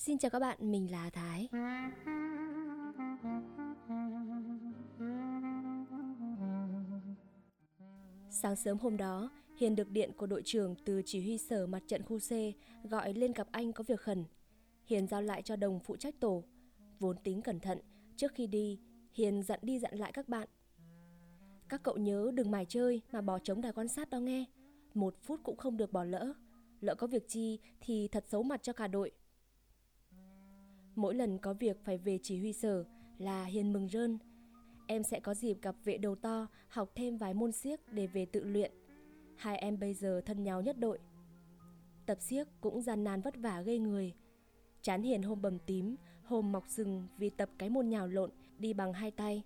Xin chào các bạn, mình là Thái. Sáng sớm hôm đó, Hiền được điện của đội trưởng từ chỉ huy sở mặt trận khu C gọi lên gặp anh có việc khẩn. Hiền giao lại cho đồng phụ trách tổ. Vốn tính cẩn thận, trước khi đi, Hiền dặn đi dặn lại các bạn. Các cậu nhớ đừng mải chơi mà bỏ trống đài quan sát đó nghe. Một phút cũng không được bỏ lỡ. Lỡ có việc chi thì thật xấu mặt cho cả đội. Mỗi lần có việc phải về chỉ huy sở là Hiền mừng rơn. Em sẽ có dịp gặp vệ đầu to, học thêm vài môn siếc để về tự luyện. Hai em bây giờ thân nhau nhất đội. Tập siếc cũng gian nan vất vả gây người. Chán Hiền hôm bầm tím, hôm mọc sừng vì tập cái môn nhào lộn đi bằng hai tay.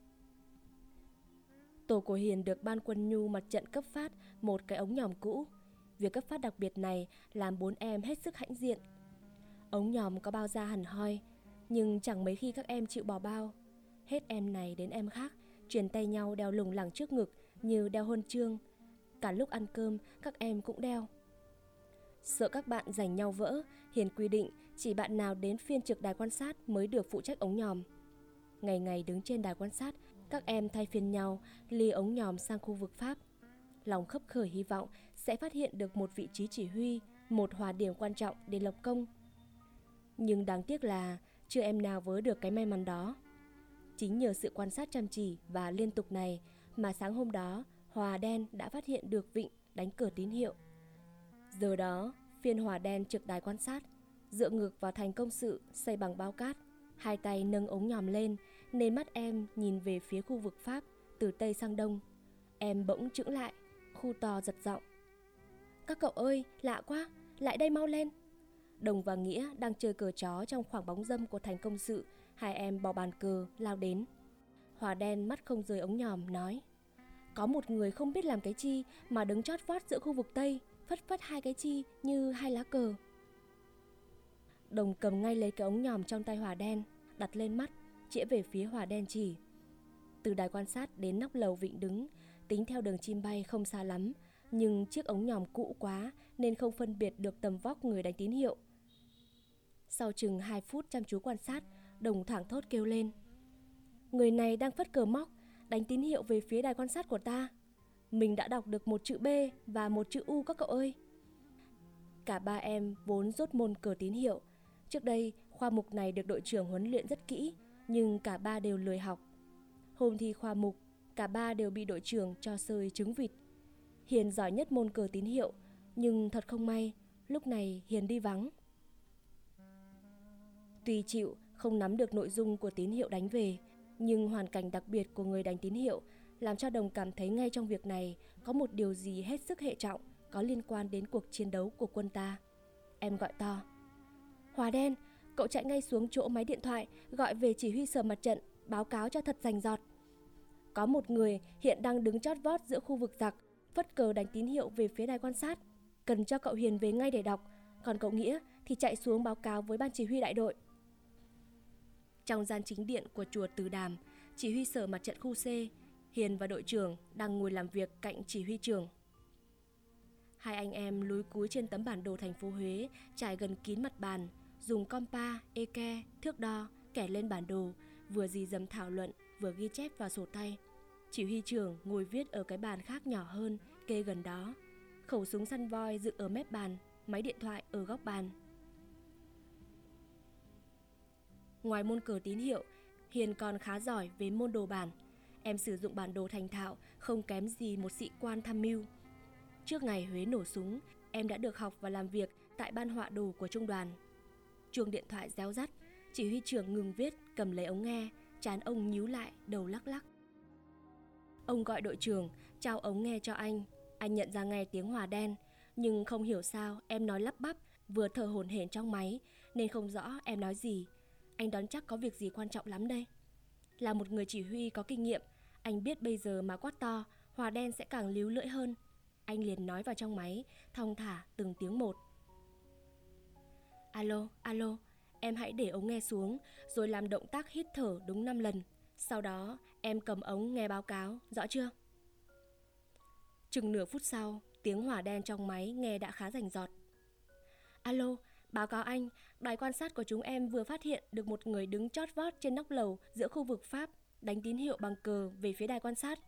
Tổ của Hiền được ban quân nhu mặt trận cấp phát một cái ống nhòm cũ. Việc cấp phát đặc biệt này làm bốn em hết sức hãnh diện. Ống nhòm có bao da hẳn hoi, nhưng chẳng mấy khi các em chịu bỏ bao. Hết em này đến em khác, truyền tay nhau đeo lủng lẳng trước ngực như đeo huân chương. Cả lúc ăn cơm, các em cũng đeo. Sợ các bạn giành nhau vỡ, Hiền quy định chỉ bạn nào đến phiên trực đài quan sát mới được phụ trách ống nhòm. Ngày ngày đứng trên đài quan sát, các em thay phiên nhau ly ống nhòm sang khu vực Pháp. Lòng khấp khởi hy vọng sẽ phát hiện được một vị trí chỉ huy, một hòa điểm quan trọng để lập công. Nhưng đáng tiếc là chưa em nào vớ được cái may mắn đó. Chính nhờ sự quan sát chăm chỉ và liên tục này mà sáng hôm đó Hòa Đen đã phát hiện được Vịnh đánh cờ tín hiệu. Giờ đó, phiên Hòa Đen trực đài quan sát, dựa ngược vào thành công sự xây bằng bao cát, hai tay nâng ống nhòm lên nên mắt em nhìn về phía khu vực Pháp từ Tây sang Đông. Em bỗng chững lại, khu to giật giọng. Các cậu ơi, lạ quá, lại đây mau lên. Đồng và Nghĩa đang chơi cờ chó trong khoảng bóng dâm của thành công sự, hai em bỏ bàn cờ lao đến. Hòa đen mắt không rời ống nhòm nói Có một người không biết làm cái chi mà đứng chót vót giữa khu vực Tây, phất phất hai cái chi như hai lá cờ. Đồng cầm ngay lấy cái ống nhòm trong tay Hòa đen, đặt lên mắt, chĩa về phía Hòa đen chỉ. Từ đài quan sát đến nóc lầu vịnh đứng, tính theo đường chim bay không xa lắm, nhưng chiếc ống nhòm cũ quá nên không phân biệt được tầm vóc người đánh tín hiệu. Sau chừng 2 phút chăm chú quan sát, đồng thẳng thốt kêu lên. Người này đang phất cờ móc, đánh tín hiệu về phía đài quan sát của ta. Mình đã đọc được một chữ B và một chữ U các cậu ơi. Cả ba em vốn rốt môn cờ tín hiệu. Trước đây, khoa mục này được đội trưởng huấn luyện rất kỹ, nhưng cả ba đều lười học. Hôm thi khoa mục, cả ba đều bị đội trưởng cho sơi trứng vịt. Hiền giỏi nhất môn cờ tín hiệu, nhưng thật không may, lúc này Hiền đi vắng. Tuy chịu không nắm được nội dung của tín hiệu đánh về, nhưng hoàn cảnh đặc biệt của người đánh tín hiệu làm cho Đồng cảm thấy ngay trong việc này có một điều gì hết sức hệ trọng có liên quan đến cuộc chiến đấu của quân ta. Em gọi to. Hòa đen, cậu chạy ngay xuống chỗ máy điện thoại gọi về chỉ huy sở mặt trận, báo cáo cho thật rành giọt. Có một người hiện đang đứng chót vót giữa khu vực giặc, phất cờ đánh tín hiệu về phía đài quan sát. Cần cho cậu Hiền về ngay để đọc, còn cậu Nghĩa thì chạy xuống báo cáo với ban chỉ huy đại đội. Trong gian chính điện của chùa Từ Đàm, chỉ huy sở mặt trận khu C, Hiền và đội trưởng đang ngồi làm việc cạnh chỉ huy trưởng. Hai anh em lúi cúi trên tấm bản đồ thành phố Huế trải gần kín mặt bàn, dùng compa, eke, thước đo, kẻ lên bản đồ, vừa gì dầm thảo luận, vừa ghi chép vào sổ tay. Chỉ huy trưởng ngồi viết ở cái bàn khác nhỏ hơn, kê gần đó. Khẩu súng săn voi dựng ở mép bàn, máy điện thoại ở góc bàn. Ngoài môn cờ tín hiệu, Hiền còn khá giỏi về môn đồ bản. Em sử dụng bản đồ thành thạo, không kém gì một sĩ quan tham mưu. Trước ngày Huế nổ súng, em đã được học và làm việc tại ban họa đồ của trung đoàn. Chuông điện thoại réo rắt, chỉ huy trưởng ngừng viết, cầm lấy ống nghe, chán ông nhíu lại, đầu lắc lắc. Ông gọi đội trưởng, trao ống nghe cho anh. Anh nhận ra ngay tiếng hòa đen, nhưng không hiểu sao em nói lắp bắp, vừa thở hổn hển trong máy, nên không rõ em nói gì. Anh đoán chắc có việc gì quan trọng lắm đây. Là một người chỉ huy có kinh nghiệm, anh biết bây giờ mà quát to, hòa đen sẽ càng líu lưỡi hơn. Anh liền nói vào trong máy, thong thả từng tiếng một. Alo, alo, em hãy để ống nghe xuống, rồi làm động tác hít thở đúng 5 lần. Sau đó, em cầm ống nghe báo cáo, rõ chưa? Chừng nửa phút sau, tiếng hỏa đen trong máy nghe đã khá rành giọt. Alo, Báo cáo anh, đài quan sát của chúng em vừa phát hiện được một người đứng chót vót trên nóc lầu giữa khu vực Pháp, đánh tín hiệu bằng cờ về phía đài quan sát.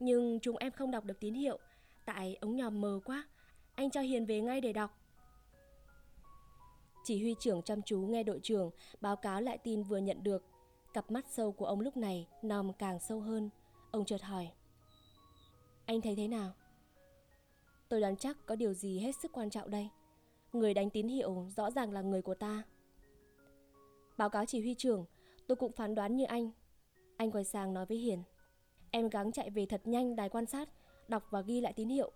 Nhưng chúng em không đọc được tín hiệu, tại ống nhòm mờ quá. Anh cho Hiền về ngay để đọc. Chỉ huy trưởng chăm chú nghe đội trưởng báo cáo lại tin vừa nhận được. Cặp mắt sâu của ông lúc này nòm càng sâu hơn. Ông chợt hỏi. Anh thấy thế nào? Tôi đoán chắc có điều gì hết sức quan trọng đây. Người đánh tín hiệu rõ ràng là người của ta. Báo cáo chỉ huy trưởng, tôi cũng phán đoán như anh. Anh quay sang nói với Hiền. Em gắng chạy về thật nhanh đài quan sát, đọc và ghi lại tín hiệu,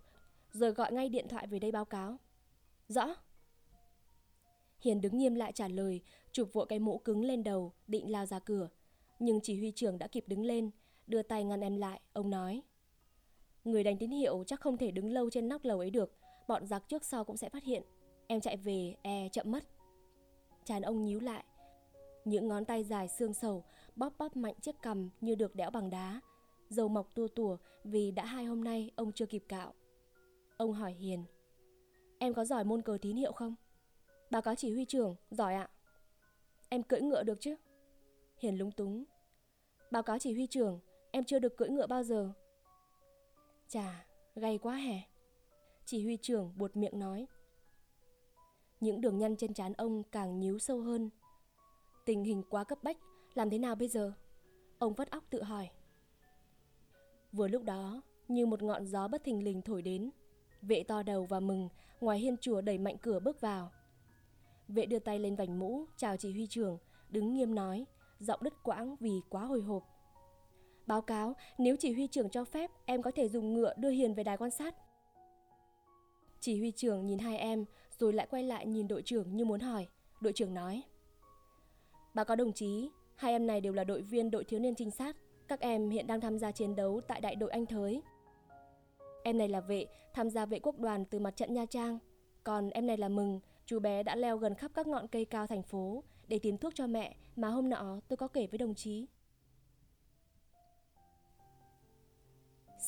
rồi gọi ngay điện thoại về đây báo cáo. Rõ. Hiền đứng nghiêm lại trả lời, chụp vội cái mũ cứng lên đầu, định lao ra cửa. Nhưng chỉ huy trưởng đã kịp đứng lên, đưa tay ngăn em lại, ông nói. Người đánh tín hiệu chắc không thể đứng lâu trên nóc lầu ấy được, bọn giặc trước sau cũng sẽ phát hiện. Em chạy về, e chậm mất. Chán ông nhíu lại. Những ngón tay dài xương sầu bóp bóp mạnh chiếc cằm như được đẽo bằng đá. Dầu mọc tua tủa vì đã hai hôm nay ông chưa kịp cạo. Ông hỏi Hiền. Em có giỏi môn cờ tín hiệu không? Báo cáo chỉ huy trưởng, giỏi ạ. Em cưỡi ngựa được chứ? Hiền lúng túng. Báo cáo chỉ huy trưởng, em chưa được cưỡi ngựa bao giờ. Chà, gay quá hè. Chỉ huy trưởng buột miệng nói. Những đường nhăn trên trán ông càng nhíu sâu hơn. Tình hình quá cấp bách, làm thế nào bây giờ? Ông vắt óc tự hỏi. Vừa lúc đó, như một ngọn gió bất thình lình thổi đến, vệ to đầu và mừng ngoài hiên chùa đẩy mạnh cửa bước vào. Vệ đưa tay lên vành mũ, chào chỉ huy trưởng, đứng nghiêm nói, giọng đứt quãng vì quá hồi hộp. Báo cáo, nếu chỉ huy trưởng cho phép, em có thể dùng ngựa đưa Hiền về đài quan sát. Chỉ huy trưởng nhìn hai em, rồi lại quay lại nhìn đội trưởng như muốn hỏi. Đội trưởng nói. Báo cáo đồng chí, hai em này đều là đội viên đội thiếu niên trinh sát. Các em hiện đang tham gia chiến đấu tại đại đội Anh Thới. Em này là vệ, tham gia vệ quốc đoàn từ mặt trận Nha Trang. Còn em này là Mừng, chú bé đã leo gần khắp các ngọn cây cao thành phố để tìm thuốc cho mẹ mà hôm nọ tôi có kể với đồng chí.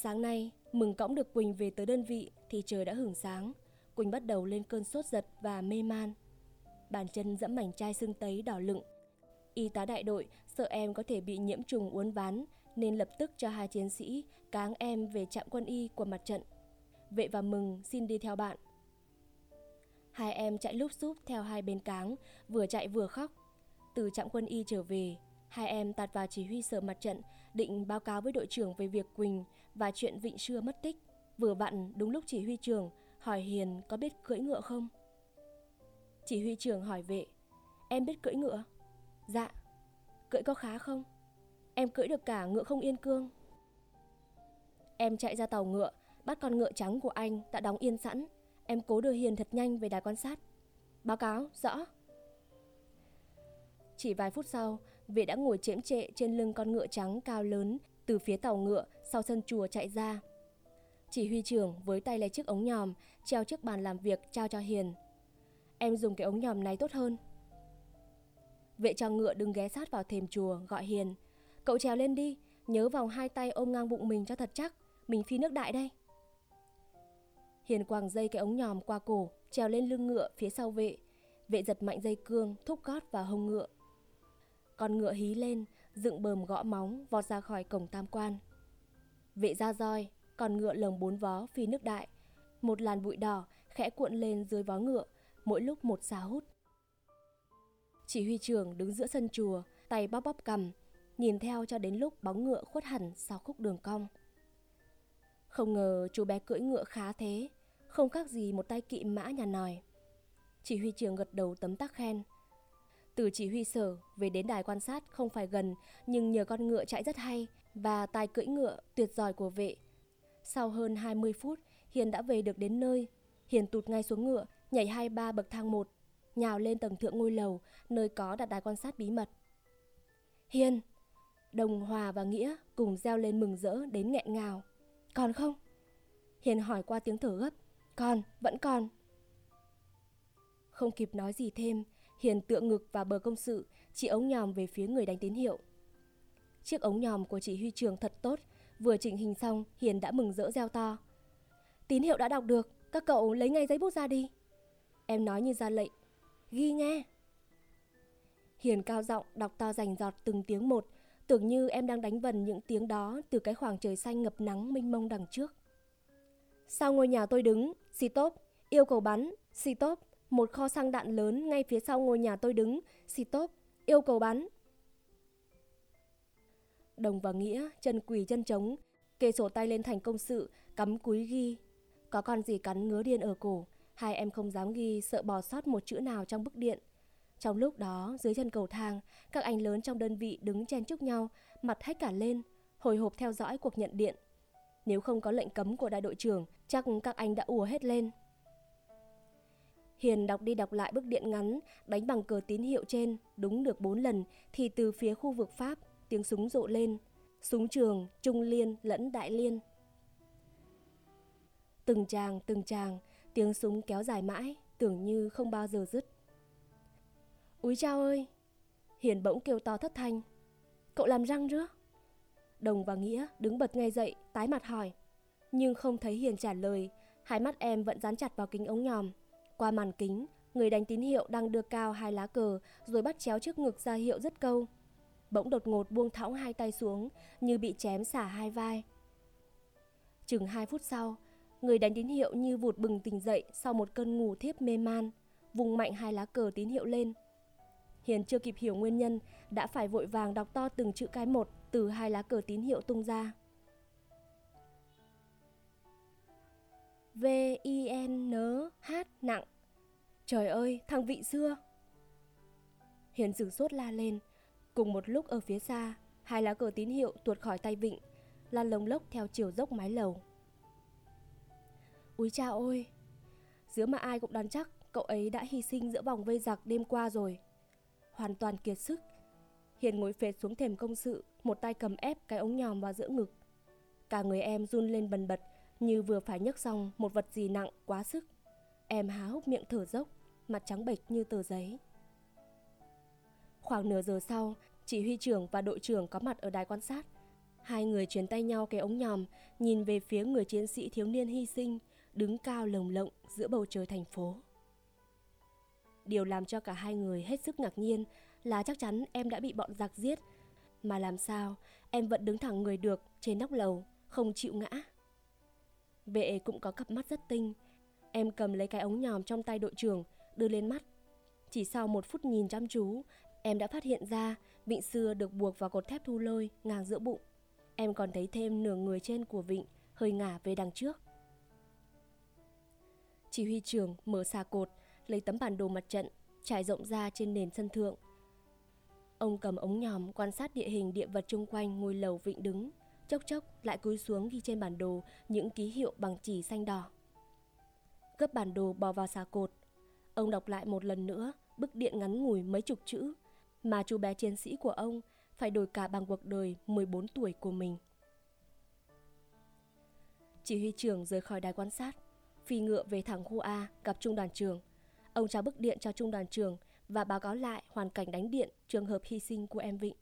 Sáng nay, Mừng cõng được Quỳnh về tới đơn vị thì trời đã hửng sáng. Quỳnh bắt đầu lên cơn sốt giật và mê man. Bàn chân dẫm mảnh chai xương tấy đỏ lựng. Y tá đại đội sợ em có thể bị nhiễm trùng uốn ván nên lập tức cho hai chiến sĩ cáng em về trạm quân y của mặt trận. Vệ và Mừng xin đi theo bạn. Hai em chạy lúc xúp theo hai bên cáng, vừa chạy vừa khóc. Từ trạm quân y trở về, hai em tạt vào chỉ huy sở mặt trận định báo cáo với đội trưởng về việc Quỳnh và chuyện Vịnh Sưa mất tích. Vừa vặn đúng lúc chỉ huy trưởng hỏi Hiền có biết cưỡi ngựa không. Chỉ huy trưởng hỏi vệ, em biết cưỡi ngựa? Dạ. Cưỡi có khá không? Em cưỡi được cả ngựa không yên cương. Em chạy ra tàu ngựa, bắt con ngựa trắng của anh đã đóng yên sẵn. Em cố đưa Hiền thật nhanh về đài quan sát. Báo cáo, rõ. Chỉ vài phút sau, vệ đã ngồi chễm trệ trên lưng con ngựa trắng cao lớn từ phía tàu ngựa sau sân chùa chạy ra. Chỉ huy trưởng với tay lấy chiếc ống nhòm treo trước bàn làm việc trao cho Hiền. Em dùng cái ống nhòm này tốt hơn. Vệ cho ngựa đừng ghé sát vào thềm chùa gọi Hiền. Cậu trèo lên đi, nhớ vòng hai tay ôm ngang bụng mình cho thật chắc. Mình phi nước đại đây. Hiền quàng dây cái ống nhòm qua cổ, trèo lên lưng ngựa phía sau vệ. Vệ giật mạnh dây cương, thúc gót vào hông ngựa. Con ngựa hí lên, dựng bờm gõ móng, vọt ra khỏi cổng tam quan. Vệ ra roi, còn ngựa lồng bốn vó phi nước đại. Một làn bụi đỏ khẽ cuộn lên dưới vó ngựa, mỗi lúc một xa hút. Chỉ huy trưởng đứng giữa sân chùa, tay bóp bóp cầm, nhìn theo cho đến lúc bóng ngựa khuất hẳn sau khúc đường cong. Không ngờ chú bé cưỡi ngựa khá thế, không khác gì một tay kỵ mã nhà nòi. Chỉ huy trưởng gật đầu tấm tắc khen. Từ chỉ huy sở về đến đài quan sát không phải gần, nhưng nhờ con ngựa chạy rất hay và tài cưỡi ngựa tuyệt giỏi của vệ. Sau hơn 20 phút, Hiền đã về được đến nơi. Hiền tụt ngay xuống ngựa, nhảy hai ba bậc thang một, nhào lên tầng thượng ngôi lầu, nơi có đặt đài quan sát bí mật. Hiền! Đồng Hòa và Nghĩa cùng reo lên mừng rỡ đến nghẹn ngào. Còn không? Hiền hỏi qua tiếng thở gấp. Còn, vẫn còn. Không kịp nói gì thêm, Hiền tựa ngực vào bờ công sự, chỉ ống nhòm về phía người đánh tín hiệu. Chiếc ống nhòm của chỉ huy trường thật tốt, vừa chỉnh hình xong, Hiền đã mừng rỡ reo to. Tín hiệu đã đọc được, các cậu lấy ngay giấy bút ra đi. Em nói như ra lệnh. ghi nghe. Hiền cao giọng đọc to rành giọt từng tiếng một, tưởng như em đang đánh vần những tiếng đó từ cái khoảng trời xanh ngập nắng mênh mông đằng trước. Sau ngôi nhà tôi đứng, xì tốp, yêu cầu bắn, xì tốp, một kho xăng đạn lớn ngay phía sau ngôi nhà tôi đứng, xì tốp, yêu cầu bắn. Đồng và Nghĩa chân quỳ chân trống, kê sổ tay lên thành công sự, cắm cúi ghi. Có con gì cắn ngứa điên ở cổ, hai em không dám ghi sợ bỏ sót một chữ nào trong bức điện. Trong lúc đó, dưới chân cầu thang, các anh lớn trong đơn vị đứng chen chúc nhau, mặt hết cả lên, hồi hộp theo dõi cuộc nhận điện. Nếu không có lệnh cấm của đại đội trưởng, chắc các anh đã ùa hết lên. Hiền đọc đi đọc lại bức điện ngắn, đánh bằng cờ tín hiệu trên, đúng được bốn lần, thì từ phía khu vực Pháp, tiếng súng rộ lên. Súng trường, trung liên lẫn đại liên. Từng tràng, từng tràng, tiếng súng kéo dài mãi, tưởng như không bao giờ dứt. Úi chao ơi! Hiền bỗng kêu to thất thanh. Cậu làm răng rứa? Đồng và Nghĩa đứng bật ngay dậy, tái mặt hỏi. Nhưng không thấy Hiền trả lời, hai mắt em vẫn dán chặt vào kính ống nhòm. Qua màn kính, người đánh tín hiệu đang đưa cao hai lá cờ rồi bắt chéo trước ngực ra hiệu rất câu. Bỗng đột ngột buông thõng hai tay xuống như bị chém xả hai vai. Chừng hai phút sau, người đánh tín hiệu như vụt bừng tỉnh dậy sau một cơn ngủ thiếp mê man, vùng mạnh hai lá cờ tín hiệu lên. Hiền chưa kịp hiểu nguyên nhân, đã phải vội vàng đọc to từng chữ cái một từ hai lá cờ tín hiệu tung ra. V I N H nặng. Trời ơi, thằng vị xưa. Hiền sử sốt la lên. Cùng một lúc ở phía xa, hai lá cờ tín hiệu tuột khỏi tay vịnh, lan lồng lốc theo chiều dốc mái lầu. Úi cha ôi! Giữa mà ai cũng đoán chắc cậu ấy đã hy sinh giữa vòng vây giặc đêm qua rồi. Hoàn toàn kiệt sức. Hiền ngồi phệt xuống thềm công sự, một tay cầm ép cái ống nhòm vào giữa ngực. Cả người em run lên bần bật, như vừa phải nhấc xong một vật gì nặng quá sức. Em há hốc miệng thở dốc, mặt trắng bệch như tờ giấy. Khoảng nửa giờ sau, chỉ huy trưởng và đội trưởng có mặt ở đài quan sát. Hai người truyền tay nhau cái ống nhòm, nhìn về phía người chiến sĩ thiếu niên hy sinh, đứng cao lồng lộng giữa bầu trời thành phố. Điều làm cho cả hai người hết sức ngạc nhiên là chắc chắn em đã bị bọn giặc giết, mà làm sao em vẫn đứng thẳng người được trên nóc lầu, không chịu ngã. Vệ cũng có cặp mắt rất tinh. Em cầm lấy cái ống nhòm trong tay đội trưởng, đưa lên mắt. Chỉ sau một phút nhìn chăm chú, em đã phát hiện ra vịnh xưa được buộc vào cột thép thu lôi ngang giữa bụng. Em còn thấy thêm nửa người trên của vịnh hơi ngả về đằng trước. Chỉ huy trưởng mở xà cột, lấy tấm bản đồ mặt trận, trải rộng ra trên nền sân thượng. Ông cầm ống nhòm quan sát địa hình địa vật chung quanh ngôi lầu vịnh đứng, chốc chốc lại cúi xuống ghi trên bản đồ những ký hiệu bằng chỉ xanh đỏ. Gấp bản đồ bò vào xà cột, ông đọc lại một lần nữa bức điện ngắn ngủi mấy chục chữ mà chú bé chiến sĩ của ông phải đổi cả bằng cuộc đời 14 tuổi của mình. Chỉ huy trưởng rời khỏi đài quan sát, phi ngựa về thẳng khu A gặp trung đoàn trưởng. Ông trao bức điện cho trung đoàn trưởng và báo cáo lại hoàn cảnh đánh điện trường hợp hy sinh của em Vịnh.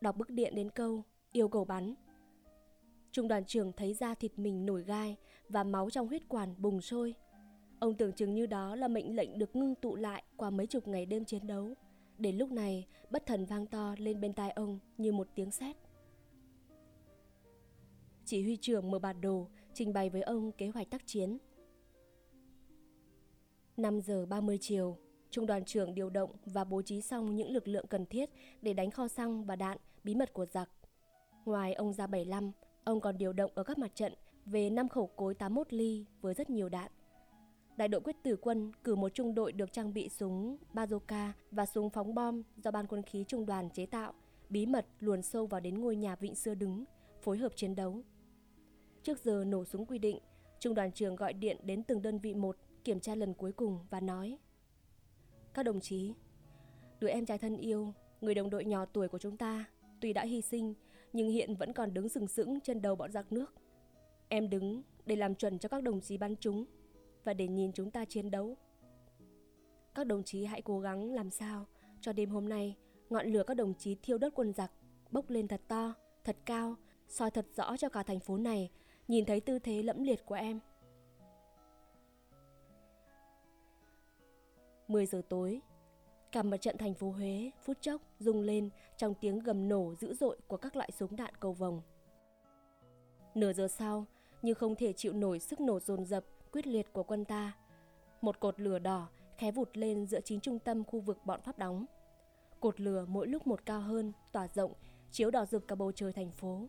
Đọc bức điện đến câu yêu cầu bắn. Trung đoàn trưởng thấy da thịt mình nổi gai và máu trong huyết quản bùng sôi. Ông tưởng chừng như đó là mệnh lệnh được ngưng tụ lại qua mấy chục ngày đêm chiến đấu. Đến lúc này, bất thần vang to lên bên tai ông như một tiếng sét. Chỉ huy trưởng mở bản đồ, trình bày với ông kế hoạch tác chiến. 5 giờ 30 chiều, trung đoàn trưởng điều động và bố trí xong những lực lượng cần thiết để đánh kho xăng và đạn bí mật của giặc. Ngoài ông ra 75, ông còn điều động ở các mặt trận về 5 khẩu cối 81 ly với rất nhiều đạn. Đại đội quyết tử quân cử một trung đội được trang bị súng bazooka và súng phóng bom do ban quân khí trung đoàn chế tạo, bí mật luồn sâu vào đến ngôi nhà vịnh xưa đứng, phối hợp chiến đấu. Trước giờ nổ súng quy định, trung đoàn trưởng gọi điện đến từng đơn vị một kiểm tra lần cuối cùng và nói Các đồng chí, đứa em trai thân yêu, người đồng đội nhỏ tuổi của chúng ta, tuy đã hy sinh nhưng hiện vẫn còn đứng sừng sững trên đầu bọn giặc nước. Em đứng để làm chuẩn cho các đồng chí bắn chúng và để nhìn chúng ta chiến đấu. Các đồng chí hãy cố gắng làm sao cho đêm hôm nay ngọn lửa các đồng chí thiêu đốt quân giặc bốc lên thật to, thật cao, soi thật rõ cho cả thành phố này nhìn thấy tư thế lẫm liệt của em. 10 giờ tối, cả mặt trận thành phố Huế phút chốc rung lên trong tiếng gầm nổ dữ dội của các loại súng đạn cầu vồng. Nửa giờ sau, như không thể chịu nổi sức nổ dồn dập, quyết liệt của quân ta, một cột lửa đỏ khé vụt lên giữa chính trung tâm khu vực bọn Pháp đóng. Cột lửa mỗi lúc một cao hơn, tỏa rộng, chiếu đỏ rực cả bầu trời thành phố.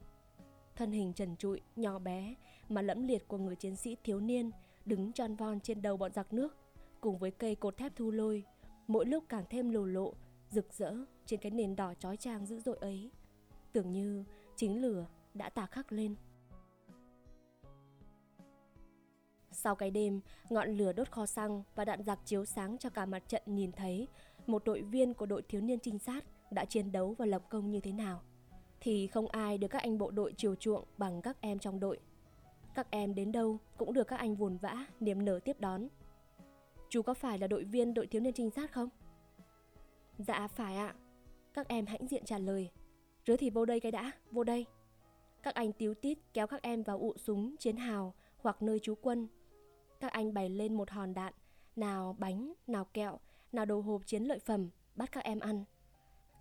Thân hình trần trụi, nhỏ bé mà lẫm liệt của người chiến sĩ thiếu niên đứng tròn von trên đầu bọn giặc nước, cùng với cây cột thép thu lôi, mỗi lúc càng thêm lồ lộ, rực rỡ trên cái nền đỏ chói chang dữ dội ấy. Tưởng như chính lửa đã tà khắc lên. Sau cái đêm, ngọn lửa đốt kho xăng và đạn giặc chiếu sáng cho cả mặt trận nhìn thấy một đội viên của đội thiếu niên trinh sát đã chiến đấu và lập công như thế nào. Thì không ai được các anh bộ đội chiều chuộng bằng các em trong đội. Các em đến đâu cũng được các anh vồn vã, niềm nở tiếp đón. Chú có phải là đội viên đội thiếu niên trinh sát không? Dạ phải ạ. Các em hãnh diện trả lời. Rứa thì vô đây cái đã, vô đây. Các anh tiếu tít kéo các em vào ụ súng, chiến hào hoặc nơi trú quân các anh bày lên một hòn đạn, nào bánh, nào kẹo, nào đồ hộp chiến lợi phẩm, bắt các em ăn.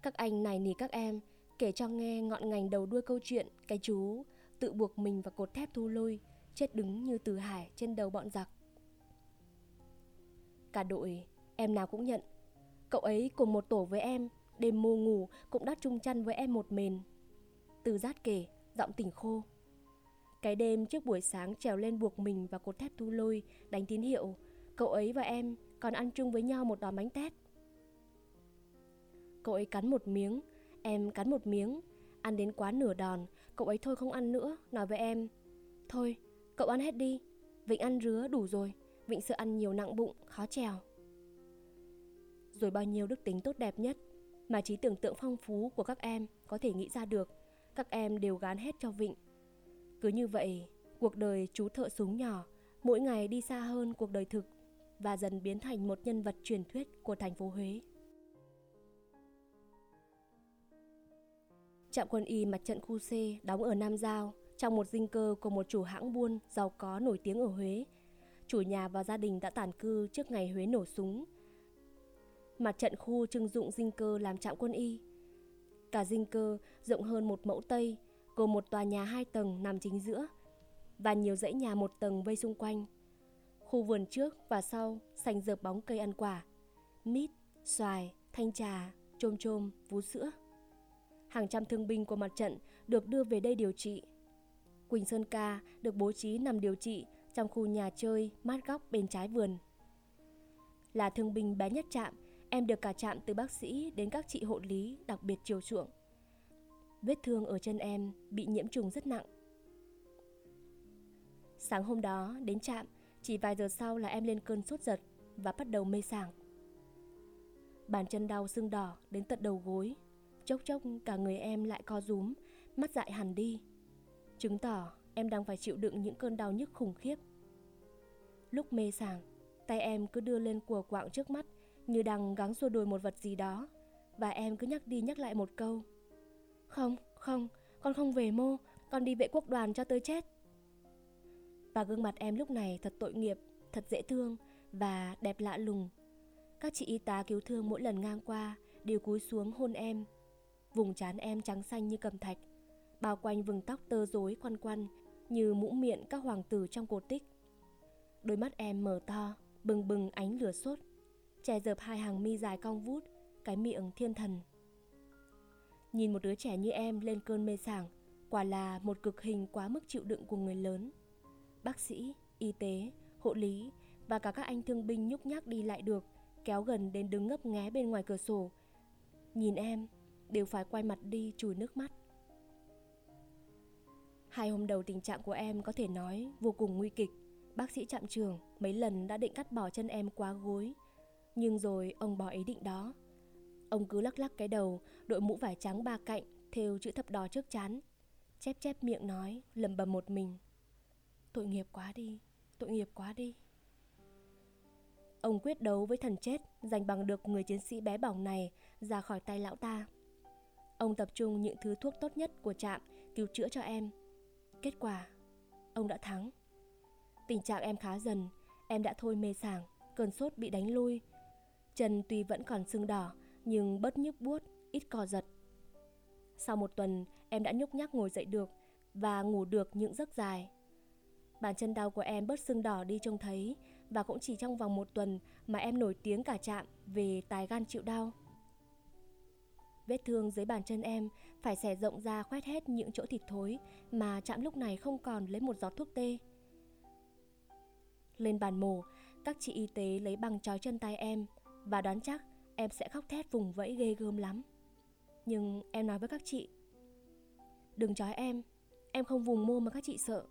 Các anh này nỉ các em, kể cho nghe ngọn ngành đầu đuôi câu chuyện cái chú tự buộc mình vào cột thép thu lôi, chết đứng như từ hải trên đầu bọn giặc. Cả đội, em nào cũng nhận. Cậu ấy cùng một tổ với em, đêm mô ngủ cũng đắt chung chăn với em một mền. Từ giác kể, giọng tỉnh khô. Cái đêm trước buổi sáng trèo lên buộc mình vào cột thép thu lôi, đánh tín hiệu, cậu ấy và em còn ăn chung với nhau một đòn bánh tét. Cậu ấy cắn một miếng, em cắn một miếng, ăn đến quá nửa đòn, cậu ấy thôi không ăn nữa, nói với em. Thôi, cậu ăn hết đi, Vịnh ăn rứa đủ rồi, Vịnh sợ ăn nhiều nặng bụng, khó trèo. Rồi bao nhiêu đức tính tốt đẹp nhất mà trí tưởng tượng phong phú của các em có thể nghĩ ra được, các em đều gán hết cho Vịnh cứ như vậy, cuộc đời chú thợ súng nhỏ mỗi ngày đi xa hơn cuộc đời thực và dần biến thành một nhân vật truyền thuyết của thành phố Huế. Trạm quân y mặt trận khu C đóng ở Nam Giao, trong một dinh cơ của một chủ hãng buôn giàu có nổi tiếng ở Huế. Chủ nhà và gia đình đã tản cư trước ngày Huế nổ súng. Mặt trận khu trưng dụng dinh cơ làm trạm quân y. Cả dinh cơ rộng hơn một mẫu Tây, gồm một tòa nhà hai tầng nằm chính giữa và nhiều dãy nhà một tầng vây xung quanh. Khu vườn trước và sau xanh dợp bóng cây ăn quả, mít, xoài, thanh trà, chôm chôm, vú sữa. Hàng trăm thương binh của mặt trận được đưa về đây điều trị. Quỳnh Sơn Ca được bố trí nằm điều trị trong khu nhà chơi mát góc bên trái vườn. Là thương binh bé nhất trạm, em được cả trạm từ bác sĩ đến các chị hộ lý đặc biệt chiều chuộng. Vết thương ở chân em bị nhiễm trùng rất nặng. Sáng hôm đó đến trạm, chỉ vài giờ sau là em lên cơn sốt giật và bắt đầu mê sảng. Bàn chân đau sưng đỏ đến tận đầu gối, chốc chốc cả người em lại co rúm, mắt dại hẳn đi. Chứng tỏ em đang phải chịu đựng những cơn đau nhức khủng khiếp. Lúc mê sảng, tay em cứ đưa lên của quạng trước mắt như đang gắng xua đuổi một vật gì đó và em cứ nhắc đi nhắc lại một câu không, không, con không về mô, con đi vệ quốc đoàn cho tới chết. Và gương mặt em lúc này thật tội nghiệp, thật dễ thương và đẹp lạ lùng. Các chị y tá cứu thương mỗi lần ngang qua đều cúi xuống hôn em. Vùng trán em trắng xanh như cầm thạch, bao quanh vừng tóc tơ rối quăn quăn như mũ miệng các hoàng tử trong cổ tích. Đôi mắt em mở to, bừng bừng ánh lửa sốt, che dợp hai hàng mi dài cong vút, cái miệng thiên thần Nhìn một đứa trẻ như em lên cơn mê sảng, quả là một cực hình quá mức chịu đựng của người lớn. Bác sĩ, y tế, hộ lý và cả các anh thương binh nhúc nhác đi lại được, kéo gần đến đứng ngấp nghé bên ngoài cửa sổ. Nhìn em, đều phải quay mặt đi chùi nước mắt. Hai hôm đầu tình trạng của em có thể nói vô cùng nguy kịch. Bác sĩ trạm trường mấy lần đã định cắt bỏ chân em quá gối. Nhưng rồi ông bỏ ý định đó Ông cứ lắc lắc cái đầu, đội mũ vải trắng ba cạnh, thêu chữ thập đỏ trước chán. Chép chép miệng nói, lầm bầm một mình. Tội nghiệp quá đi, tội nghiệp quá đi. Ông quyết đấu với thần chết, giành bằng được người chiến sĩ bé bỏng này ra khỏi tay lão ta. Ông tập trung những thứ thuốc tốt nhất của trạm cứu chữa cho em. Kết quả, ông đã thắng. Tình trạng em khá dần, em đã thôi mê sảng, cơn sốt bị đánh lui, Chân tuy vẫn còn sưng đỏ, nhưng bớt nhức buốt, ít co giật. Sau một tuần, em đã nhúc nhắc ngồi dậy được và ngủ được những giấc dài. Bàn chân đau của em bớt sưng đỏ đi trông thấy và cũng chỉ trong vòng một tuần mà em nổi tiếng cả trạm về tài gan chịu đau. Vết thương dưới bàn chân em phải xẻ rộng ra khoét hết những chỗ thịt thối mà chạm lúc này không còn lấy một giọt thuốc tê. Lên bàn mổ, các chị y tế lấy băng trói chân tay em và đoán chắc em sẽ khóc thét vùng vẫy ghê gớm lắm. Nhưng em nói với các chị, đừng trói em, em không vùng mô mà các chị sợ.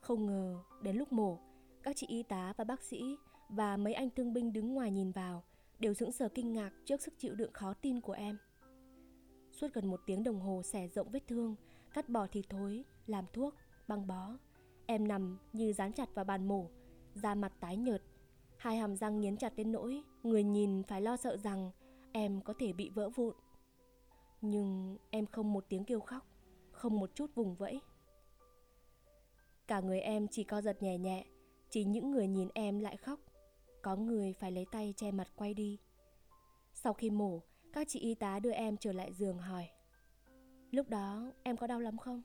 Không ngờ, đến lúc mổ, các chị y tá và bác sĩ và mấy anh thương binh đứng ngoài nhìn vào đều sững sờ kinh ngạc trước sức chịu đựng khó tin của em. Suốt gần một tiếng đồng hồ xẻ rộng vết thương, cắt bỏ thịt thối, làm thuốc, băng bó. Em nằm như dán chặt vào bàn mổ, da mặt tái nhợt, hai hàm răng nghiến chặt đến nỗi người nhìn phải lo sợ rằng em có thể bị vỡ vụn. Nhưng em không một tiếng kêu khóc, không một chút vùng vẫy. Cả người em chỉ co giật nhẹ nhẹ, chỉ những người nhìn em lại khóc. Có người phải lấy tay che mặt quay đi. Sau khi mổ, các chị y tá đưa em trở lại giường hỏi Lúc đó em có đau lắm không?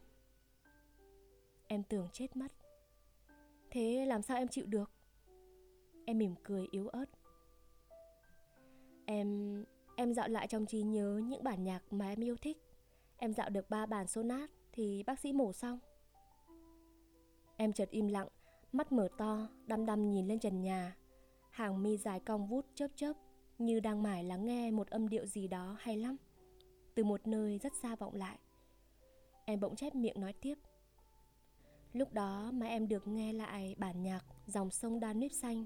Em tưởng chết mất Thế làm sao em chịu được? Em mỉm cười yếu ớt Em... em dạo lại trong trí nhớ những bản nhạc mà em yêu thích Em dạo được ba bản sonat thì bác sĩ mổ xong Em chợt im lặng, mắt mở to, đăm đăm nhìn lên trần nhà Hàng mi dài cong vút chớp chớp như đang mải lắng nghe một âm điệu gì đó hay lắm. Từ một nơi rất xa vọng lại. Em bỗng chép miệng nói tiếp. Lúc đó mà em được nghe lại bản nhạc dòng sông Danube nếp xanh,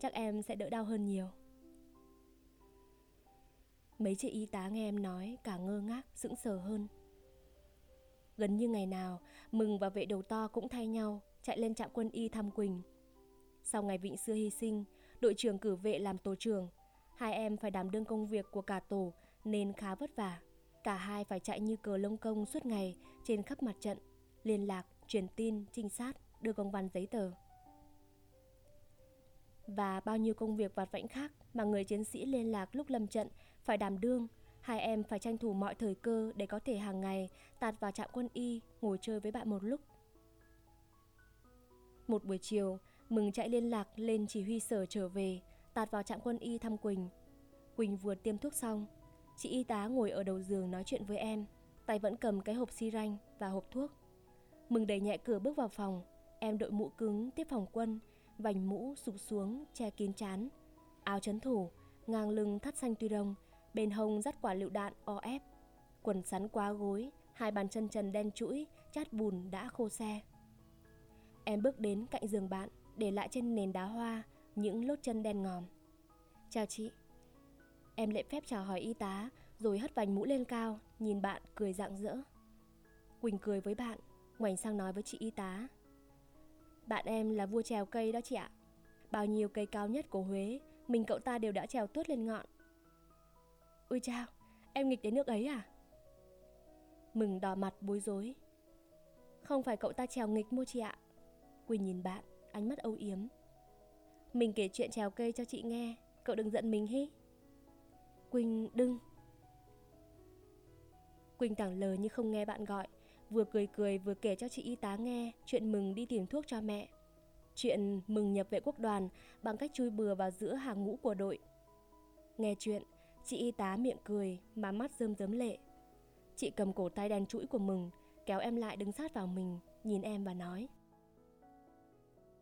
chắc em sẽ đỡ đau hơn nhiều. Mấy chị y tá nghe em nói cả ngơ ngác, sững sờ hơn. Gần như ngày nào, Mừng và vệ đầu to cũng thay nhau chạy lên trạm quân y thăm Quỳnh. Sau ngày Vịnh Xưa hy sinh, đội trưởng cử vệ làm tổ trưởng Hai em phải đảm đương công việc của cả tổ nên khá vất vả. Cả hai phải chạy như cờ lông công suốt ngày trên khắp mặt trận, liên lạc, truyền tin, trinh sát, đưa công văn giấy tờ. Và bao nhiêu công việc vặt vãnh khác mà người chiến sĩ liên lạc lúc lâm trận phải đảm đương, hai em phải tranh thủ mọi thời cơ để có thể hàng ngày tạt vào trạm quân y ngồi chơi với bạn một lúc. Một buổi chiều, Mừng chạy liên lạc lên chỉ huy sở trở về tạt vào trạm quân y thăm Quỳnh. Quỳnh vừa tiêm thuốc xong, chị y tá ngồi ở đầu giường nói chuyện với em, tay vẫn cầm cái hộp xi ranh và hộp thuốc. Mừng đẩy nhẹ cửa bước vào phòng, em đội mũ cứng tiếp phòng quân, vành mũ sụp xuống che kín chán, áo chấn thủ, ngang lưng thắt xanh tuy đông, bên hông dắt quả lựu đạn o ép, quần sắn quá gối, hai bàn chân trần đen chuỗi, chát bùn đã khô xe. Em bước đến cạnh giường bạn, để lại trên nền đá hoa những lốt chân đen ngòm. Chào chị. Em lệ phép chào hỏi y tá, rồi hất vành mũ lên cao, nhìn bạn cười rạng rỡ. Quỳnh cười với bạn, ngoảnh sang nói với chị y tá. Bạn em là vua trèo cây đó chị ạ. Bao nhiêu cây cao nhất của Huế, mình cậu ta đều đã trèo tuốt lên ngọn. ui chao, em nghịch đến nước ấy à? Mừng đỏ mặt bối rối. Không phải cậu ta trèo nghịch mua chị ạ. Quỳnh nhìn bạn, ánh mắt âu yếm. Mình kể chuyện trèo cây cho chị nghe Cậu đừng giận mình hi Quỳnh đừng Quỳnh tảng lờ như không nghe bạn gọi Vừa cười cười vừa kể cho chị y tá nghe Chuyện mừng đi tìm thuốc cho mẹ. Chuyện mừng nhập vệ quốc đoàn Bằng cách chui bừa vào giữa hàng ngũ của đội. Nghe chuyện Chị y tá miệng cười Mà mắt rơm rớm lệ. Chị cầm cổ tay đen chuỗi của mừng Kéo em lại đứng sát vào mình Nhìn em và nói.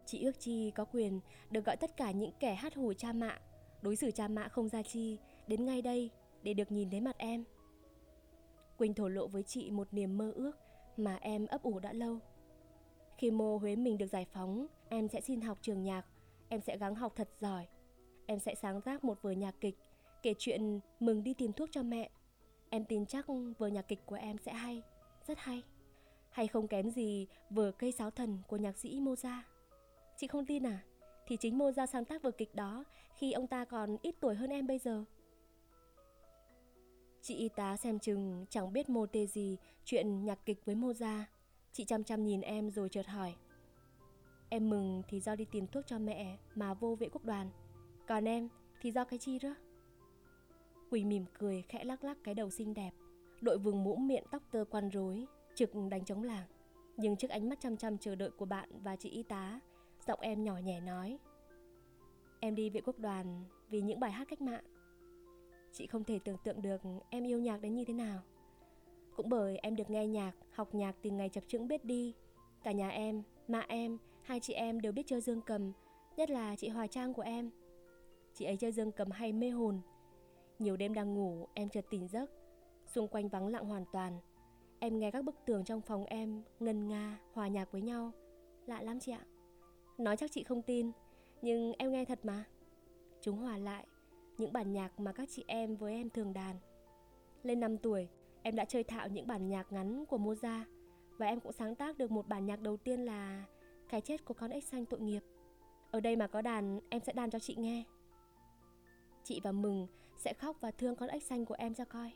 Chị ước chi có quyền được gọi tất cả những kẻ hát hù cha mạ, đối xử cha mạ không ra chi, đến ngay đây để được nhìn thấy mặt em. Quỳnh thổ lộ với chị một niềm mơ ước mà em ấp ủ đã lâu. Khi mô Huế mình được giải phóng, em sẽ xin học trường nhạc, em sẽ gắng học thật giỏi. Em sẽ sáng tác một vở nhạc kịch, kể chuyện mừng đi tìm thuốc cho mẹ. Em tin chắc vở nhạc kịch của em sẽ hay, rất hay. Hay không kém gì vở cây sáo thần của nhạc sĩ Moza. Chị không tin à? Thì chính Moza sáng tác vở kịch đó khi ông ta còn ít tuổi hơn em bây giờ. Chị y tá xem chừng, chẳng biết mô tê gì, chuyện nhạc kịch với Mozart. Chị chăm chăm nhìn em rồi chợt hỏi. Em mừng thì do đi tìm thuốc cho mẹ, mà vô vệ quốc đoàn. Còn em Thì do cái chi đó Quỳnh mỉm cười, khẽ lắc lắc cái đầu xinh đẹp Đội vừng mũ miệng tóc tơ quan rối, Trực đánh trống làng Nhưng trước ánh mắt chăm chăm chờ đợi của bạn và chị y tá, Giọng em nhỏ nhẹ nói Em đi vệ quốc đoàn vì những bài hát cách mạng Chị không thể tưởng tượng được em yêu nhạc đến như thế nào. Cũng bởi em được nghe nhạc, học nhạc từ ngày chập chững biết đi. Cả nhà em, mẹ em, hai chị em đều biết chơi dương cầm Nhất là chị Hoài Trang của em. Chị ấy chơi dương cầm hay mê hồn. Nhiều đêm đang ngủ, em chợt tỉnh giấc. Xung quanh vắng lặng hoàn toàn. Em nghe các bức tường trong phòng em ngân nga, hòa nhạc với nhau. Lạ lắm chị ạ. Nói chắc chị không tin Nhưng em nghe thật mà. Chúng hòa lại. Những bản nhạc mà các chị em với em thường đàn. Lên 5 tuổi Em đã chơi thạo những bản nhạc ngắn của Mozart Và em cũng sáng tác được một bản nhạc đầu tiên là Cái chết của con ếch xanh tội nghiệp. Ở đây mà có đàn em sẽ đàn cho chị nghe. Chị và Mừng sẽ khóc và thương con ếch xanh của em cho coi.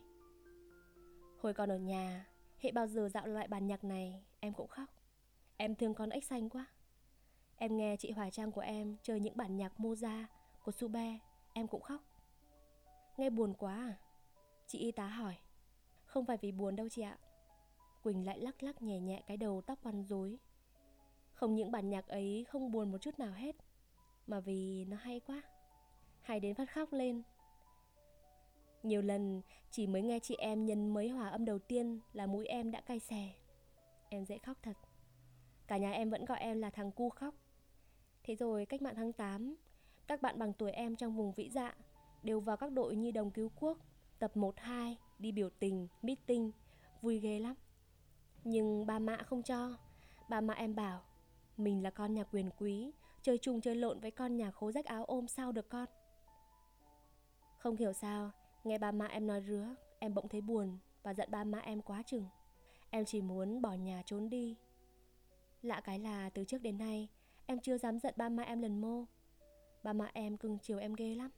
Hồi còn ở nhà Hệ bao giờ dạo lại bản nhạc này Em cũng khóc. Em thương con ếch xanh quá. Em nghe chị Hoài Trang của em chơi những bản nhạc Mozart của Sube, em cũng khóc. Nghe buồn quá à? Chị y tá hỏi. Không phải vì buồn đâu chị ạ. Quỳnh lại lắc lắc nhẹ nhẹ cái đầu tóc quăn rối. Không những bản nhạc ấy không buồn một chút nào hết, mà vì nó hay quá. Hay đến phát khóc lên. Nhiều lần chỉ mới nghe chị em nhân mấy hòa âm đầu tiên là mũi em đã cay xè. Em dễ khóc thật. Cả nhà em vẫn gọi em là thằng cu khóc. Thế rồi cách mạng tháng 8, các bạn bằng tuổi em trong vùng vĩ dạ đều vào các đội nhi đồng cứu quốc, tập 1-2, đi biểu tình, meeting, vui ghê lắm. Nhưng ba mẹ không cho, ba mẹ em bảo mình là con nhà quyền quý, chơi chung chơi lộn với con nhà khố rách áo ôm sao được con. Không hiểu sao, nghe ba mẹ em nói rứa, em bỗng thấy buồn và giận ba mẹ em quá chừng. Em chỉ muốn bỏ nhà trốn đi. Lạ cái là từ trước đến nay, em chưa dám giận ba mẹ em lần mô Ba mẹ em cưng chiều em ghê lắm